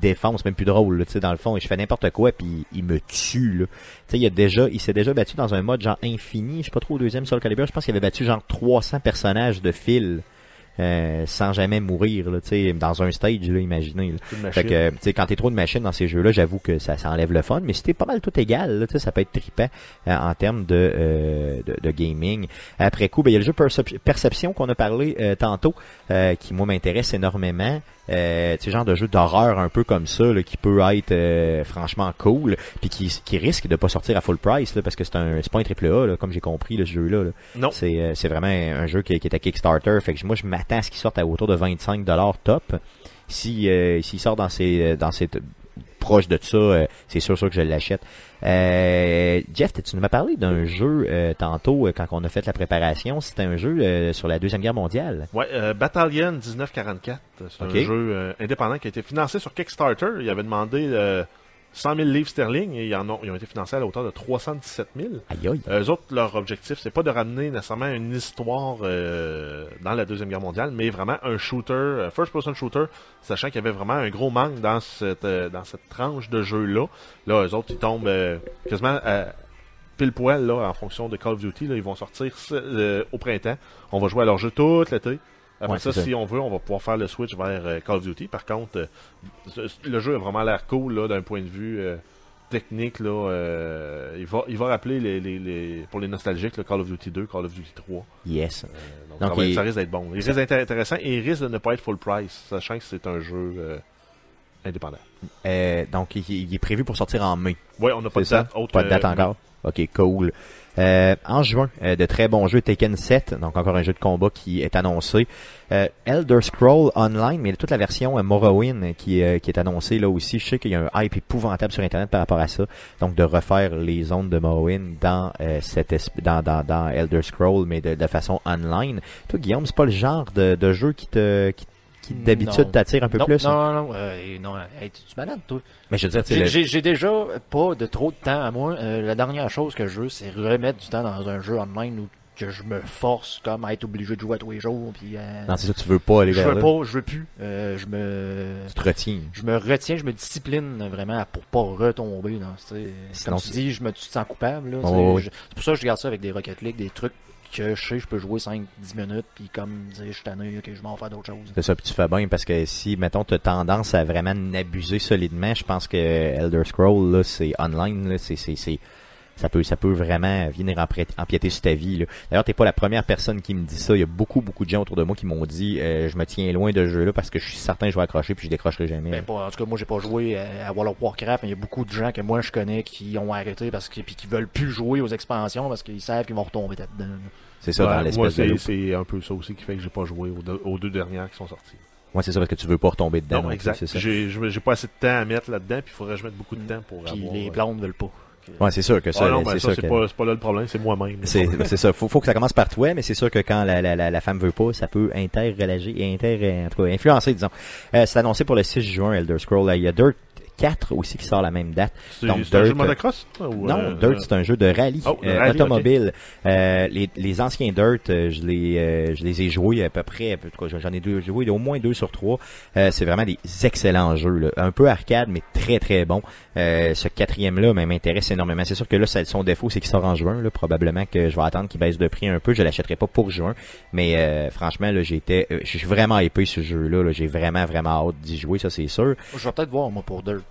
défendent, c'est même plus drôle, tu sais, dans le fond, et je fais n'importe quoi, puis il me tue, là. Tu sais, il a déjà, il s'est déjà battu dans un mode genre infini, je sais pas trop au deuxième Soul Calibur, je pense qu'il avait battu genre 300 personnages de fil. euh, sans jamais mourir, là, tu sais, dans un stage, là, imaginez. là. Fait que, euh, tu sais, quand t'es trop de machines dans ces jeux-là, j'avoue que ça, ça enlève le fun. Mais si t'es pas mal tout égal, là, tu sais, ça peut être trippant euh, en termes de, euh, de, de gaming. Après coup, ben, il y a le jeu Percep- Perception qu'on a parlé euh, tantôt, euh, qui moi m'intéresse énormément. Euh, tu sais, genre de jeu d'horreur un peu comme ça, là, qui peut être euh, franchement cool, puis qui, qui risque de pas sortir à full price, là, parce que c'est un, c'est pas un triple A, là, comme j'ai compris, là, ce jeu-là. là. Non. C'est euh, c'est vraiment un jeu qui, qui est à Kickstarter. Fait que moi, je m'attends à ce qu'il sorte à autour de 25 top. Si euh, s'il sort dans ces euh, dans cette proche de ça, euh, c'est sûr sûr que je l'achète. Euh, Jeff, tu nous m'as parlé d'un jeu euh, tantôt quand on a fait la préparation? C'était un jeu sur la deuxième guerre mondiale. Ouais, Battalion 1944, c'est un jeu indépendant qui a été financé sur Kickstarter. Il avait demandé 100 000 livres sterling et ils, en ont, ils ont été financés à la hauteur de 317 000. Aïe aïe. Euh, eux autres, leur objectif, c'est pas de ramener nécessairement une histoire euh, dans la Deuxième Guerre mondiale, mais vraiment un shooter, euh, first-person shooter, sachant qu'il y avait vraiment un gros manque dans cette, euh, dans cette tranche de jeu-là. Là, eux autres, ils tombent quasiment à pile poil là, en fonction de Call of Duty. Là, ils vont sortir au printemps. On va jouer à leur jeu tout l'été. Après Ouais, ça, si on veut, on va pouvoir faire le switch vers euh, Call of Duty. Par contre, euh, le jeu a vraiment l'air cool d'un point de vue euh, technique. Là, euh, il, va, il va rappeler les, les, les- pour les nostalgiques le Call of Duty 2, Call of Duty 3. Yes. Euh, donc, Donc, ça, il- risque d'être bon. Il risque d'être intéressant et il risque de ne pas être full price, sachant que c'est un jeu euh, indépendant. Donc il, il est prévu pour sortir en mai. Ouais, on n'a pas de date autre Pas de date encore? Ok, cool. Euh, en juin, euh, de très bons jeux Taken 7, donc encore un jeu de combat qui est annoncé. Euh, Elder Scroll Online, mais toute la version Morrowind qui, est annoncée là aussi. Je sais qu'il y a un hype épouvantable sur Internet par rapport à ça. Donc de refaire les zones de Morrowind dans, cette dans, dans, dans Elder Scroll, mais de, façon online. Toi, Guillaume, c'est pas le genre de, de jeu qui te qui d'habitude Non. t'attire un peu non, plus? hein? Non, non, non. euh, non hey, tu malade, toi? Mais je veux dire, J'ai- le- J'ai j'ai déjà pas de trop de temps à moi. Euh, la dernière chose que je veux, c'est remettre du temps dans un jeu online où que je me force comme à être obligé de jouer à tous les jours. Puis, euh, non, c'est ça, tu veux pas aller je vers veux là. pas, je veux plus. Euh, je me Tu te retiens. je me retiens, je me discipline vraiment pour pas retomber dans tu sais, Sinon, comme tu dis, je me tu te sens coupable là, Oh, sais, oui. je- c'est pour ça que je regarde ça avec des Rocket League, des trucs que je sais je peux jouer 5 10 minutes puis comme dire je suis tanné, OK, je m'en faire d'autres choses. C'est ça, puis tu fais bien parce que si, mettons, tu as tendance à vraiment n'abuser solidement, je pense que Elder Scroll, là, c'est online, là, c'est, c'est, c'est, ça peut, ça peut vraiment venir empiéter sur ta vie, là. D'ailleurs, t'es pas la première personne qui me dit ça. Il y a beaucoup, beaucoup de gens autour de moi qui m'ont dit, euh, je me tiens loin de ce jeu-là parce que je suis certain que je vais accrocher puis je décrocherai jamais. Ben, pas, en tout cas, moi, j'ai pas joué à World of Warcraft, mais il y a beaucoup de gens que moi je connais qui ont arrêté parce que puis qui veulent plus jouer aux expansions parce qu'ils savent qu'ils vont retomber là-dedans. c'est ça, Ouais, dans moi, l'espèce de c'est, loop. c'est un peu ça aussi qui fait que j'ai pas joué aux deux, aux deux dernières qui sont sorties. Ouais, c'est ça, parce que tu veux pas retomber dedans. Non, non plus, exact. c'est ça. J'ai, pas assez de temps à mettre là-dedans, puis il faudrait que je mette beaucoup de temps pour Puis avoir... les euh, blondes veulent pas. Ouais, c'est sûr que ça, Ah non, ben c'est ça, c'est, que- pas, c'est pas là le problème, c'est moi-même. C'est c'est ça. Faut, faut que ça commence par toi, mais c'est sûr que quand la, la, la, la femme veut pas, ça peut interrelager et inter, en tout cas, influencer, disons. Euh, c'est annoncé pour le 6 juin, Elder Scroll. Il y a Dirt 4 aussi qui sort la même date. C'est, Donc, c'est un jeu Dirt, de motocross? ou, non, euh, Dirt, c'est un jeu de rallye, Oh, euh, rallye, automobile. Euh, les, les anciens Dirt, je les, euh, je les ai joués à peu près, à peu- en tout cas, j'en ai deux, joué au moins deux sur trois. Euh, c'est vraiment des excellents jeux, là. un peu arcade, mais très très bon. Euh, ce quatrième-là ben, m'intéresse énormément. C'est sûr que là, ça- son défaut, c'est qu'il sort en juin. Là. Probablement que je vais attendre qu'il baisse de prix un peu. Je l'achèterai pas pour juin, mais euh, franchement, là, j'étais, euh, je suis vraiment épais ce jeu-là. Là. J'ai vraiment vraiment hâte d'y jouer, ça c'est sûr. Je vais peut-être voir moi pour Dirt.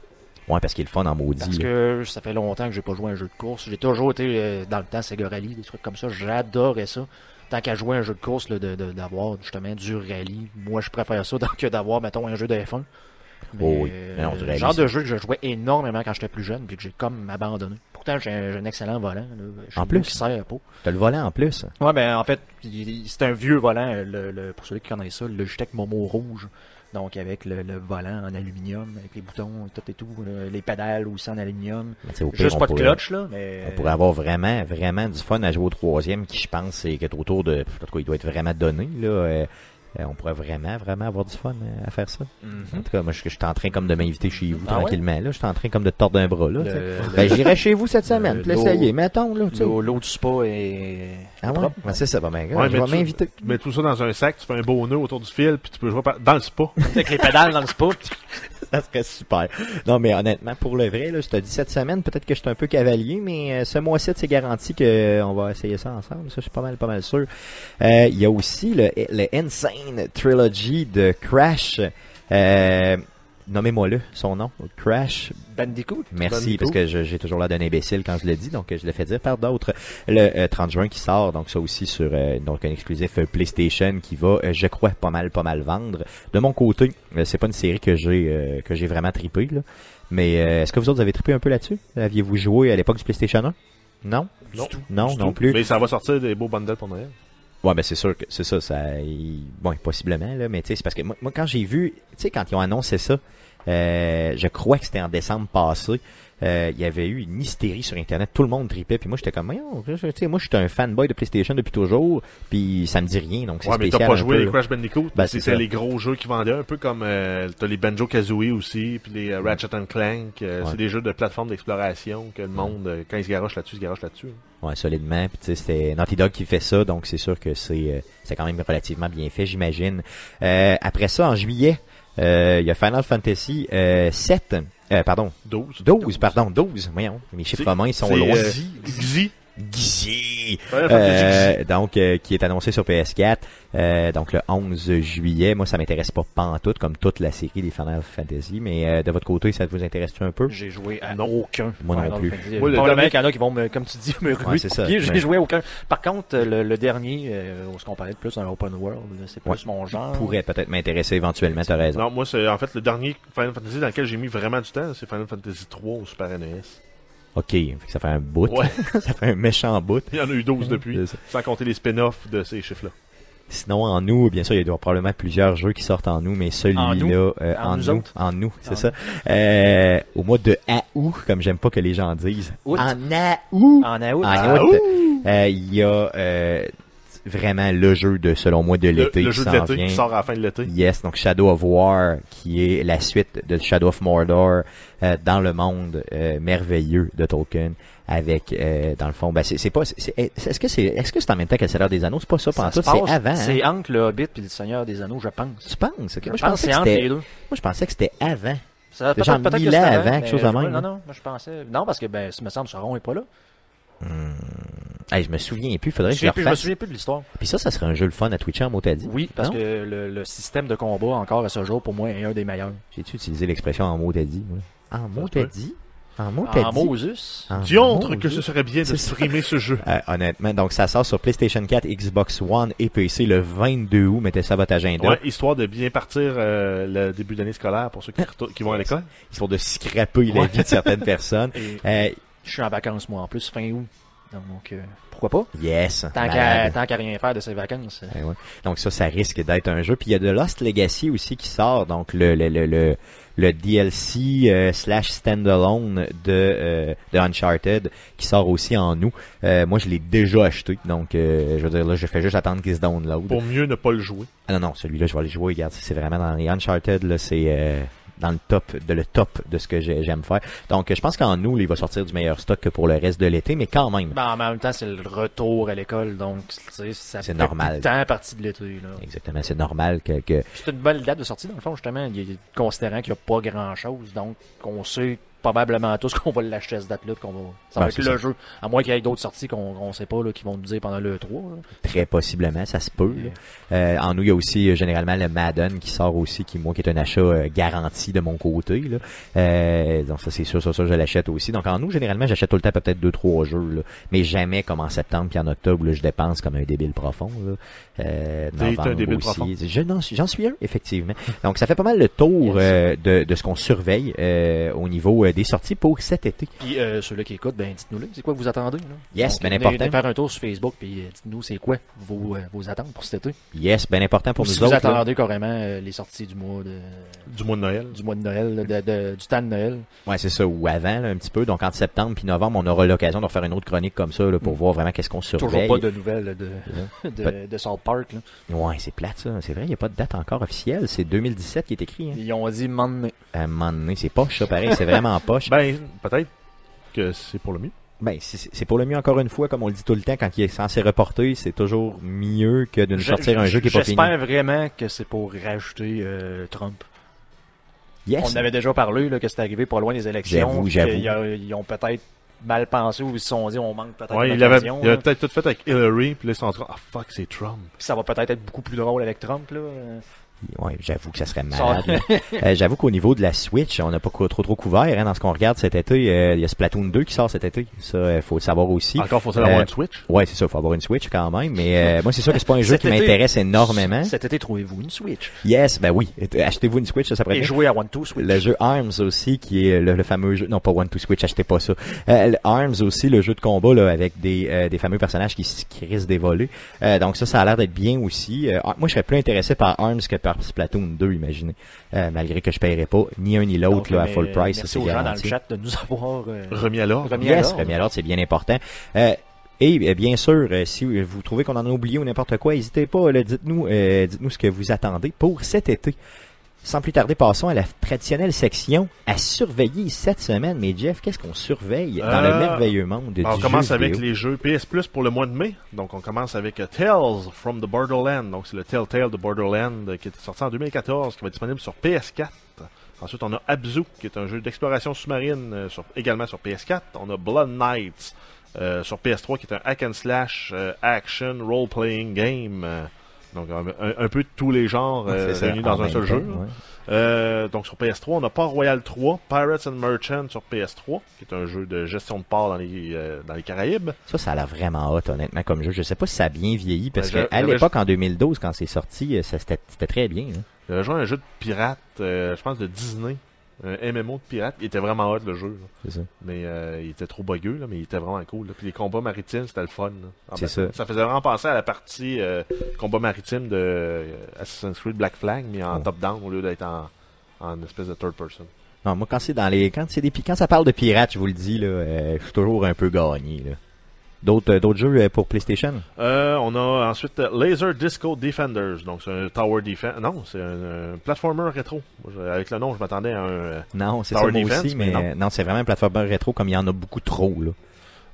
Ouais, parce qu'il est le fun en maudit. Parce là. que ça fait longtemps que j'ai pas joué à un jeu de course. J'ai toujours été euh, dans le temps Sega Rally, des trucs comme ça. J'adorais ça. Tant qu'à jouer à un jeu de course, là, de- de- d'avoir justement du rallye. Moi, je préfère ça que d'avoir, mettons, un jeu de F1. Mais, Oh oui. euh, Mais non, du le genre de jeu que je jouais énormément quand j'étais plus jeune, puis que j'ai comme abandonné. Pourtant, j'ai un, excellent volant. Là, En plus? Qui sert pas. T'as le volant en plus. Ouais, ben en fait, c'est un vieux volant, le, le- pour ceux qui connaissent ça, le Logitech Momo rouge. Donc avec le, le volant en aluminium, avec les boutons, tout et tout, les pédales aussi en aluminium. Pire, Juste pas de pourrait- clutch là, mais On pourrait avoir vraiment, vraiment du fun à jouer au troisième qui, je pense, c'est qui est autour de. En tout cas, il doit être vraiment donné. Là. Euh, on pourrait vraiment, vraiment avoir du fun euh, à faire ça. En Mhm. tout cas, moi, je, je suis en train comme de m'inviter chez vous Ah ouais? tranquillement. Là, je suis en train comme de te tordre un bras. Là, Le- Ben, j'irai chez vous cette semaine. l'essayer. l'eau- Mettons, là, tu sais. L'eau du spa est Ah ouais? Ben, c'est ça, ben, ben, Ouais, je vais tu- m'inviter. Tu mets tout ça dans un sac, tu fais un beau nœud autour du fil, puis tu peux jouer par- dans le spa. avec les pédales dans le spa. Ça serait super. Non, mais honnêtement, pour le vrai, là, je te dis cette semaine, peut-être que je suis un peu cavalier, mais euh, ce mois-ci, c'est garanti qu'on va essayer ça ensemble. Ça, je suis pas mal, pas mal sûr. Euh, Il y a aussi le, le Insane Trilogy de Crash. Euh, Nommez-moi-le, son nom. Crash Bandicoot. Merci, Bandicoot. parce que je- j'ai toujours l'air d'un imbécile quand je le dis, donc euh, je le fais dire par d'autres. Le euh, 30 juin qui sort, donc ça aussi sur euh, donc un exclusif euh, PlayStation qui va, euh, je crois, pas mal, pas mal vendre. De mon côté, euh, c'est pas une série que j'ai euh, que j'ai vraiment trippé, là. Mais euh, est-ce que vous autres avez trippé un peu là-dessus? Aviez-vous joué à l'époque du PlayStation 1? Non? Non. Non, Du non tout. plus. Mais ça va sortir des beaux bundles pour Noël. Ouais, ben c'est sûr que c'est ça, ça, il- bon, possiblement là, mais tu sais, c'est parce que moi, moi, quand j'ai vu, tu sais, quand ils ont annoncé ça, euh, je crois que c'était en décembre passé. Euh, il y avait eu une hystérie sur internet, tout le monde tripait, puis moi j'étais comme, sais, moi je suis un fanboy de PlayStation depuis toujours, puis ça me dit rien, donc c'est Ouais, mais spécial. t'as pas un joué peu, les. Crash Bandicoot. Ben, C'était les gros jeux qui vendaient, un peu comme euh, t'as les Banjo Kazooie aussi, puis les euh, Ratchet and Clank. Ouais. C'est des jeux de plateforme d'exploration que le monde, quand il se garoche là-dessus, se garoche là-dessus. Ouais, solidement. Puis tu sais, c'était Naughty Dog qui fait ça, donc c'est sûr que c'est c'est quand même relativement bien fait, j'imagine. Après ça, en juillet, il y a Final Fantasy euh, 7. Euh, pardon, 12. 12, pardon, 12. Voyons, mes chiffres romains ils sont loin. euh, Xi. Gizzy. Final Fantasy Euh, donc euh, qui est annoncé sur PS4 euh, donc le 11 juillet moi ça m'intéresse pas pantoute comme toute la série des Final Fantasy mais euh, de votre côté ça vous intéresse un peu? J'ai joué à Non. aucun. Moi non plus. Moi, le dernier- qu'il y en a qui vont, me, comme tu dis, me ruer Ouais, c'est de ça. de pied. Mais- J'ai joué à aucun. Par contre, le, le dernier, euh, on se comparait plus à un open world. C'est plus Ouais. mon genre. pourrait peut-être m'intéresser éventuellement t'as raison Non, moi, c'est en fait le dernier Final Fantasy dans lequel j'ai mis vraiment du temps, c'est Final Fantasy 3 au Super NES. OK, ça fait un bout. Ouais. ça fait un méchant bout. Il y en a eu 12 depuis, sans compter les spin-offs de ces chiffres-là. Sinon, en nous, bien sûr, il y a probablement plusieurs jeux qui sortent en nous, mais En celui-là, nous? euh, En en, nous en nous, c'est En ça. Euh, au mois de août, comme j'aime pas que les gens disent. Août. En août. En août. En ah, août. Euh, il y a euh, vraiment le jeu de, selon moi, de l'été le qui jeu de l'été qui sort à la fin de l'été. Yes, donc Shadow of War, qui est la suite de Shadow of Mordor euh, dans le monde euh, merveilleux de Tolkien. Avec, euh, dans le fond, ben c'est c'est pas, c'est- c'est- est-ce que c'est, est-ce que c'est en même temps que le Seigneur des Anneaux? C'est pas ça, ça pendant tout, c'est avant. hein? C'est entre le Hobbit et le Seigneur des Anneaux, je pense. Tu penses? Ok, Je Moi, je pense c'est que entre c'était, les deux. moi, je pensais que c'était avant. Ça, C'est genre peut-être, que c'était avant, quelque chose de même, Non, là. non, moi je pensais. Non, parce que, ben, ça me semble, Sauron est pas là. Hey, je me souviens plus, faudrait Je, que je souviens plus- je me souviens plus de l'histoire. Puis ça, ça serait un jeu le fun à Twitcher en mot t'as dit. Oui, parce Non? que le, le système de combat, encore à ce jour, pour moi, est un des meilleurs. J'ai-tu utilisé l'expression en mot t'as dit, moi? En mot t'as dit? En mot t'as En dit? Moses? En Diantre Moses. que ce serait bien de streamer ce jeu. Euh, honnêtement, donc ça sort sur PlayStation 4, Xbox One et PC le 22 août. Mettez ça à votre agenda. Ouais, histoire de bien partir euh, le début d'année scolaire pour ceux qui, qui vont à l'école. Histoire de scraper la Ouais. vie de certaines personnes. Et Euh, je suis en vacances, moi, en plus, fin août. Donc, euh, pourquoi pas? yes. Tant qu'à tant qu'à rien faire de ces vacances. Ouais. Donc ça, ça risque d'être un jeu. Puis il y a de Lost Legacy aussi qui sort, donc le le le le, le DLC euh, slash standalone de euh, de Uncharted qui sort aussi en août. Euh, moi, je l'ai déjà acheté, donc euh, je veux dire là, je fais juste attendre qu'il se download. Pour mieux ne pas le jouer. Ah non non, celui-là, je vais aller jouer. Regarde, c'est vraiment dans les Uncharted là, c'est euh, dans le top de le top de ce que j'ai- j'aime faire. Donc je pense qu'en août, il va sortir du meilleur stock que pour le reste de l'été, mais quand même. Ben, en même temps, c'est le retour à l'école, donc, tu sais, ça C'est fait normal. temps partie de l'été, là. Exactement, c'est normal que, que C'est une bonne date de sortie, dans le fond, justement, considérant qu'il n'y a pas grand-chose, donc on sait probablement tous qu'on va l'acheter à cette date-là, qu'on va... Ça va Ouais, être le ça. jeu, à moins qu'il y ait d'autres sorties qu'on qu'on sait pas, là, qui vont nous dire pendant le 3. là. Très possiblement, ça se peut. là. Euh, en nous, il y a aussi euh, généralement le Madden qui sort aussi, qui moi qui est un achat euh, garanti de mon côté. Là. Euh, donc ça c'est sûr, ça, ça je l'achète aussi. Donc en nous, généralement, j'achète tout le temps peut-être deux trois jeux, là. mais jamais comme en septembre puis en octobre, là, je dépense comme un débile profond. Là. Euh, un débile aussi. profond. Je n'en suis- j'en suis un effectivement. Donc ça fait pas mal le tour euh, de, de ce qu'on surveille euh, au niveau euh, des sorties pour cet été. Puis euh, ceux-là qui écoutent, ben dites-nous là, c'est quoi que vous attendez là? Yes, ben venez- important. venez faire un tour sur Facebook puis euh, dites-nous c'est quoi vos, euh, vos attentes pour cet été. Yes, bien important pour Ou nous si vous autres. là. attendez carrément euh, les sorties du mois de Du mois de Noël. du mois de Noël, là, de- de- du temps de Noël. Ouais, c'est ça, ou avant, là, un petit peu. Donc, entre septembre puis novembre, on aura l'occasion de refaire une autre chronique comme ça, là, pour voir vraiment qu'est-ce qu'on Toujours surveille. pas de nouvelles là, de, de, South Park. Là. Ouais, c'est plate, ça. C'est vrai, il n'y a pas de date encore officielle. C'est 2017 qui est écrit, hein. Ils ont dit man, À un moment donné, c'est poche, ça, pareil. C'est vraiment poche. Ben, peut-être que c'est pour le mieux. Ben, c'est c'est pour le mieux, encore une fois, comme on le dit tout le temps, quand il est censé reporter, c'est toujours mieux que de nous Je- sortir un jeu qui est pas fini. J'espère vraiment que c'est pour rajouter euh, Trump. Yes. On avait déjà parlé là, que c'était arrivé pas loin des élections. Ils ont peut-être mal pensé ou ils se sont dit on manque peut-être Ouais, il avait, il avait peut-être tout fait avec Hillary, puis là, ils sont en train, ah fuck, c'est Trump. Puis ça va peut-être être beaucoup plus drôle avec Trump. Là. Euh, Ouais, j'avoue que ça serait malade. Euh, j'avoue qu'au niveau de la Switch, on n'a pas trop trop couvert hein, dans ce qu'on regarde cet été. Euh, Il y a Splatoon 2 qui sort cet été. Ça, il faut le savoir aussi. Encore, faut-il avoir Euh, une Switch? Ouais, c'est ça, faut avoir une Switch quand même. Mais euh, moi, c'est sûr que c'est pas un jeu qui m'intéresse énormément. Cet été, trouvez-vous une Switch? Yes, ben oui. Euh, Achetez-vous une Switch, ça, ça pourrait Et bien. jouez à One Two Switch. Le jeu Arms aussi, qui est le, le fameux jeu, non pas One to Switch, achetez pas ça. Euh, Arms aussi, le jeu de combat là, avec des, euh, des fameux personnages qui, qui risquent d'évoluer. Euh, donc ça, ça a l'air d'être bien aussi. Euh, moi, je serais plus intéressé par Arms que par Splatoon 2, imaginez. Euh, malgré que je paierais pas ni un ni l'autre à full price, ça Merci aux gens dans le chat de nous avoir euh, Remis à l'ordre. remis à Yes, l'ordre. remis à l'ordre, c'est bien important. Euh, et bien sûr, si vous trouvez qu'on en a oublié ou n'importe quoi, n'hésitez pas, dites-nous, dites-nous ce que vous attendez pour cet été. Sans plus tarder, passons à la traditionnelle section à surveiller cette semaine. Mais Jeff, qu'est-ce qu'on surveille dans Euh, le merveilleux monde du on jeu commence avec vidéo? les jeux PS Plus pour le mois de mai. Donc, on commence avec euh, Tales from the Borderland. Donc, c'est le Telltale de Borderland euh, qui était sorti en 2014, qui va être disponible sur PS4. Ensuite, on a Abzu, qui est un jeu d'exploration sous-marine euh, sur- également sur PS4. On a Blood Knights euh, sur PS3, qui est un hack and slash euh, action role-playing game. Donc, un, un- peu de tous les genres euh, réunis dans un seul temps, jeu. ouais. Euh, donc sur PS3, on a Port Royal 3, Pirates and Merchants sur PS3, qui est un jeu de gestion de port dans les, euh, dans les Caraïbes. Ça, ça a l'air vraiment hot, honnêtement, comme jeu. Je sais pas si ça a bien vieilli, parce Ben, qu'à l'époque, en 2012, quand c'est sorti, euh, c'était très bien. hein. J'avais joué à un jeu de pirate, je pense de Disney. Un MMO de pirate. Il était vraiment hot le jeu. C'est ça. Mais euh, il était trop bugueux, là, mais il était vraiment cool. là. Puis les combats maritimes, c'était le fun. C'est ça. Ça faisait vraiment penser à la partie euh, combat maritime de euh, Assassin's Creed Black Flag, mais en Oh. top-down au lieu d'être en, en espèce de third person. Non, moi, quand c'est dans les, quand c'est des, quand ça parle de pirates, je vous le dis, là, je suis toujours un peu gagné, là. D'autres, euh, d'autres jeux euh, pour PlayStation? Euh, on a ensuite euh, Laser Disco Defenders. Donc c'est un tower defense. Non, c'est un, un platformer rétro. Avec le nom, je m'attendais à un. Non, c'est Tower ça, moi Defense, aussi, mais mais non. non, c'est vraiment un plateforme rétro comme il y en a beaucoup trop, là.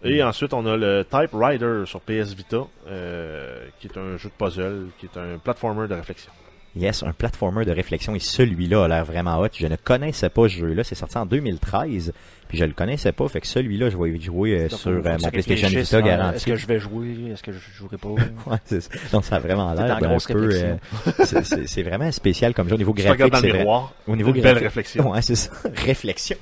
Et ensuite, on a le Type Rider sur PS Vita, euh, qui est un jeu de puzzle, qui est un platformer de réflexion. Yes, un platformer de réflexion et celui-là a l'air vraiment hot. Je ne connaissais pas ce jeu-là, c'est sorti en 2013, puis je le connaissais pas, fait que celui-là, je vais y jouer euh, sur euh, mon PlayStation Vita hein, garanti. Est-ce que je vais jouer Est-ce que je jouerai pas? Ouais, c'est ça. Donc ça a vraiment l'air d'un peu. euh, c'est- vraiment spécial comme jeu au niveau graphique. dans le miroir, Au niveau une belle graphique- réflexion. Ouais, c'est ça. Réflexion.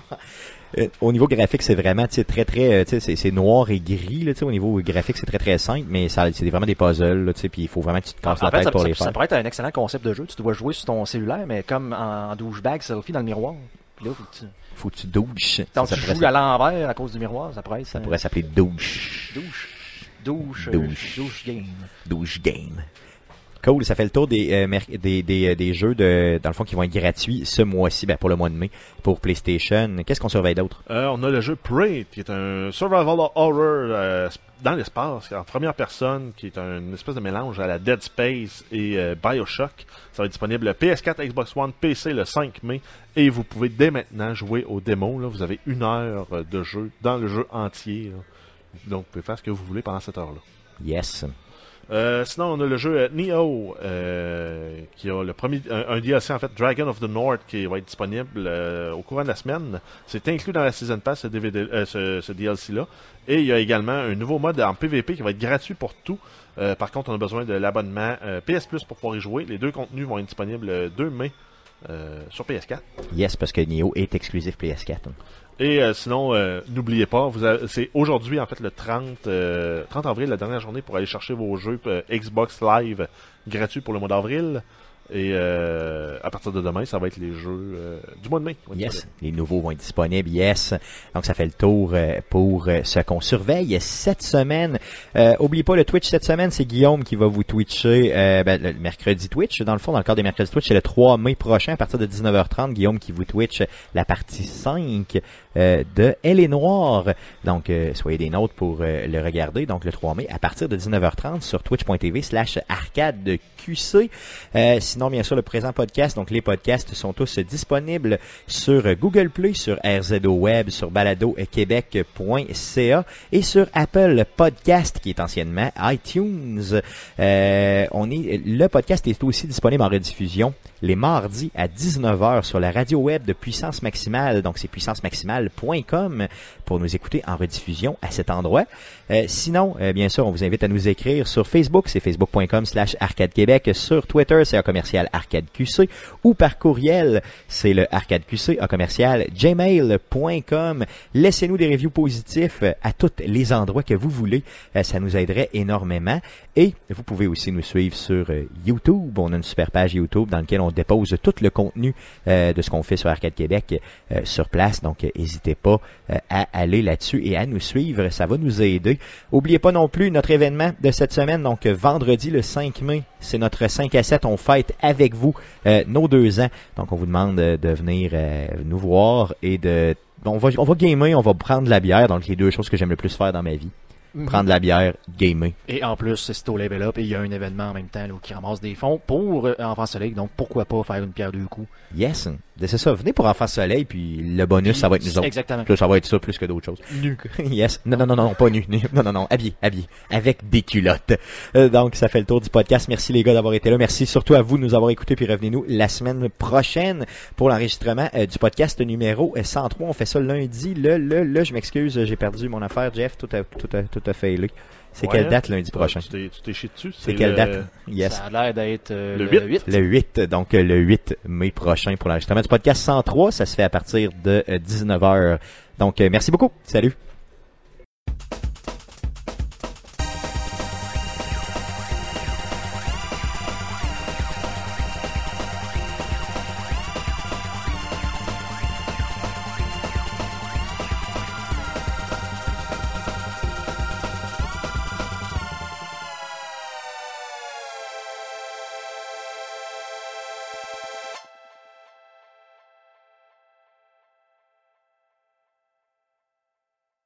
Euh, au niveau graphique, c'est vraiment très très euh, c'est noir et gris là, tu sais, au niveau graphique, c'est très très simple, mais ça c'est vraiment des puzzles là, puis il faut vraiment que tu te casses En la fait, tête ça, pour ça- les ça faire. pourrait être un excellent concept de jeu. Tu dois jouer sur ton cellulaire, mais comme en, douchebag selfie dans le miroir. Puis là, faut que tu, Faut que tu douches. donc, ça, tu joues à l'envers à cause du miroir. Ça pourrait être ça euh, pourrait s'appeler douche. douche. Douche. Douche. douche game. Douche game. Cool, ça fait le tour des, euh, des, des, euh, des jeux de dans le fond qui vont être gratuits ce mois-ci, ben pour le mois de mai, pour PlayStation. Qu'est-ce qu'on surveille d'autre? Euh, on a le jeu Prey, qui est un survival horror euh, dans l'espace, en première personne, qui est une espèce de mélange à la Dead Space et Bioshock. Ça va être disponible PS4, Xbox One, PC le 5 mai. Et vous pouvez dès maintenant jouer au démo. Là. Vous avez une heure de jeu dans le jeu entier. là. Donc vous pouvez faire ce que vous voulez pendant cette heure-là. Yes. Euh, sinon, on a le jeu euh, Neo, euh, qui a le premier, un, DLC en fait, Dragon of the North, qui va être disponible au courant de la semaine. C'est inclus dans la Season Pass, ce, ce DLC-là. Et il y a également un nouveau mode en PvP qui va être gratuit pour tout. Par contre, on a besoin de l'abonnement PS Plus pour pouvoir y jouer. Les deux contenus vont être disponibles le 2 mai sur PS4. Yes, parce que Neo est exclusif PS4. Et euh, sinon, euh, n'oubliez pas, c'est aujourd'hui en fait le 30, euh, 30 avril, la dernière journée pour aller chercher vos jeux euh, Xbox Live gratuits pour le mois d'avril. Et euh, à partir de demain, ça va être les jeux euh, du mois de mai. Yes, les nouveaux vont être disponibles. Yes. Donc ça fait le tour pour ce qu'on surveille cette semaine. Euh, pas le Twitch cette semaine, c'est Guillaume qui va vous twitcher ben, le mercredi Twitch. Dans le fond, dans le cadre des mercredis Twitch, c'est le 3 mai prochain à partir de 19h30. Guillaume qui vous twitch la partie 5 euh, de Elle est Noire. Donc euh, soyez des nôtres pour euh, le regarder. Donc le 3 mai à partir de 19h30 sur twitch.tv slash arcade QC. Euh, sinon, bien sûr, le présent podcast, donc les podcasts sont tous disponibles sur Google Play, sur RZO Web, sur baladoquebec.ca et sur Apple Podcast, qui est anciennement iTunes. Euh, on est, le podcast est aussi disponible en rediffusion les mardis à 19h sur la radio web de Puissance Maximale. Donc, c'est pour nous écouter en rediffusion à cet endroit. Euh, sinon, euh, bien sûr, on vous invite à nous écrire sur Facebook, c'est facebook.com slash arcade québec. Sur Twitter, c'est un commercial arcade QC. Ou par courriel, c'est le arcade QC, un commercial gmail.com. Laissez-nous des reviews positifs euh, à tous les endroits que vous voulez. Ça nous aiderait énormément. Et vous pouvez aussi nous suivre sur YouTube. On a une super page YouTube dans laquelle on dépose tout le contenu de ce qu'on fait sur Arcade Québec sur place. Donc, euh, n'hésitez pas euh, à aller là-dessus et à nous suivre. Ça va nous aider. Oubliez pas non plus notre événement de cette semaine. Donc, euh, vendredi le 5 mai, c'est notre 5 à 7. On fête avec vous euh, nos deux ans. Donc, on vous demande de venir nous voir et de... On va, on va gamer, on va prendre de la bière. Donc, les deux choses que j'aime le plus faire dans ma vie. Prendre de la bière, gamer. Et en plus, c'est au level up et il y a un événement en même temps là, qui ramasse des fonds pour euh, Enfants Soleil. Donc pourquoi pas faire une pierre deux coups? Yes. C'est ça. Venez pour Enfant Soleil, puis le bonus, ça va être nous autres. Exactement. Ça, ça va être ça plus que d'autres choses. Nu. yes. Non, non, non, non, pas nu. nu. Non, non, non. Habillé, habillé. Avec des culottes. Euh, donc, ça fait le tour du podcast. Merci les gars d'avoir été là. Merci surtout à vous de nous avoir écoutés. Puis revenez-nous la semaine prochaine pour l'enregistrement euh, du podcast numéro 103. On fait ça lundi. Le, le, le, je m'excuse, j'ai perdu mon affaire. Jeff, tout a, tout a, tout a failé. C'est Ouais. quelle date lundi prochain? Tu t'es- tu t'es chié dessus? C'est quelle le- date? Yes. Ça a l'air d'être euh, Le le, 8. 8. Le 8, donc euh, le 8 mai prochain pour l'enregistrement du podcast 103. Ça se fait à partir de 19h. Donc, euh, merci beaucoup. Salut.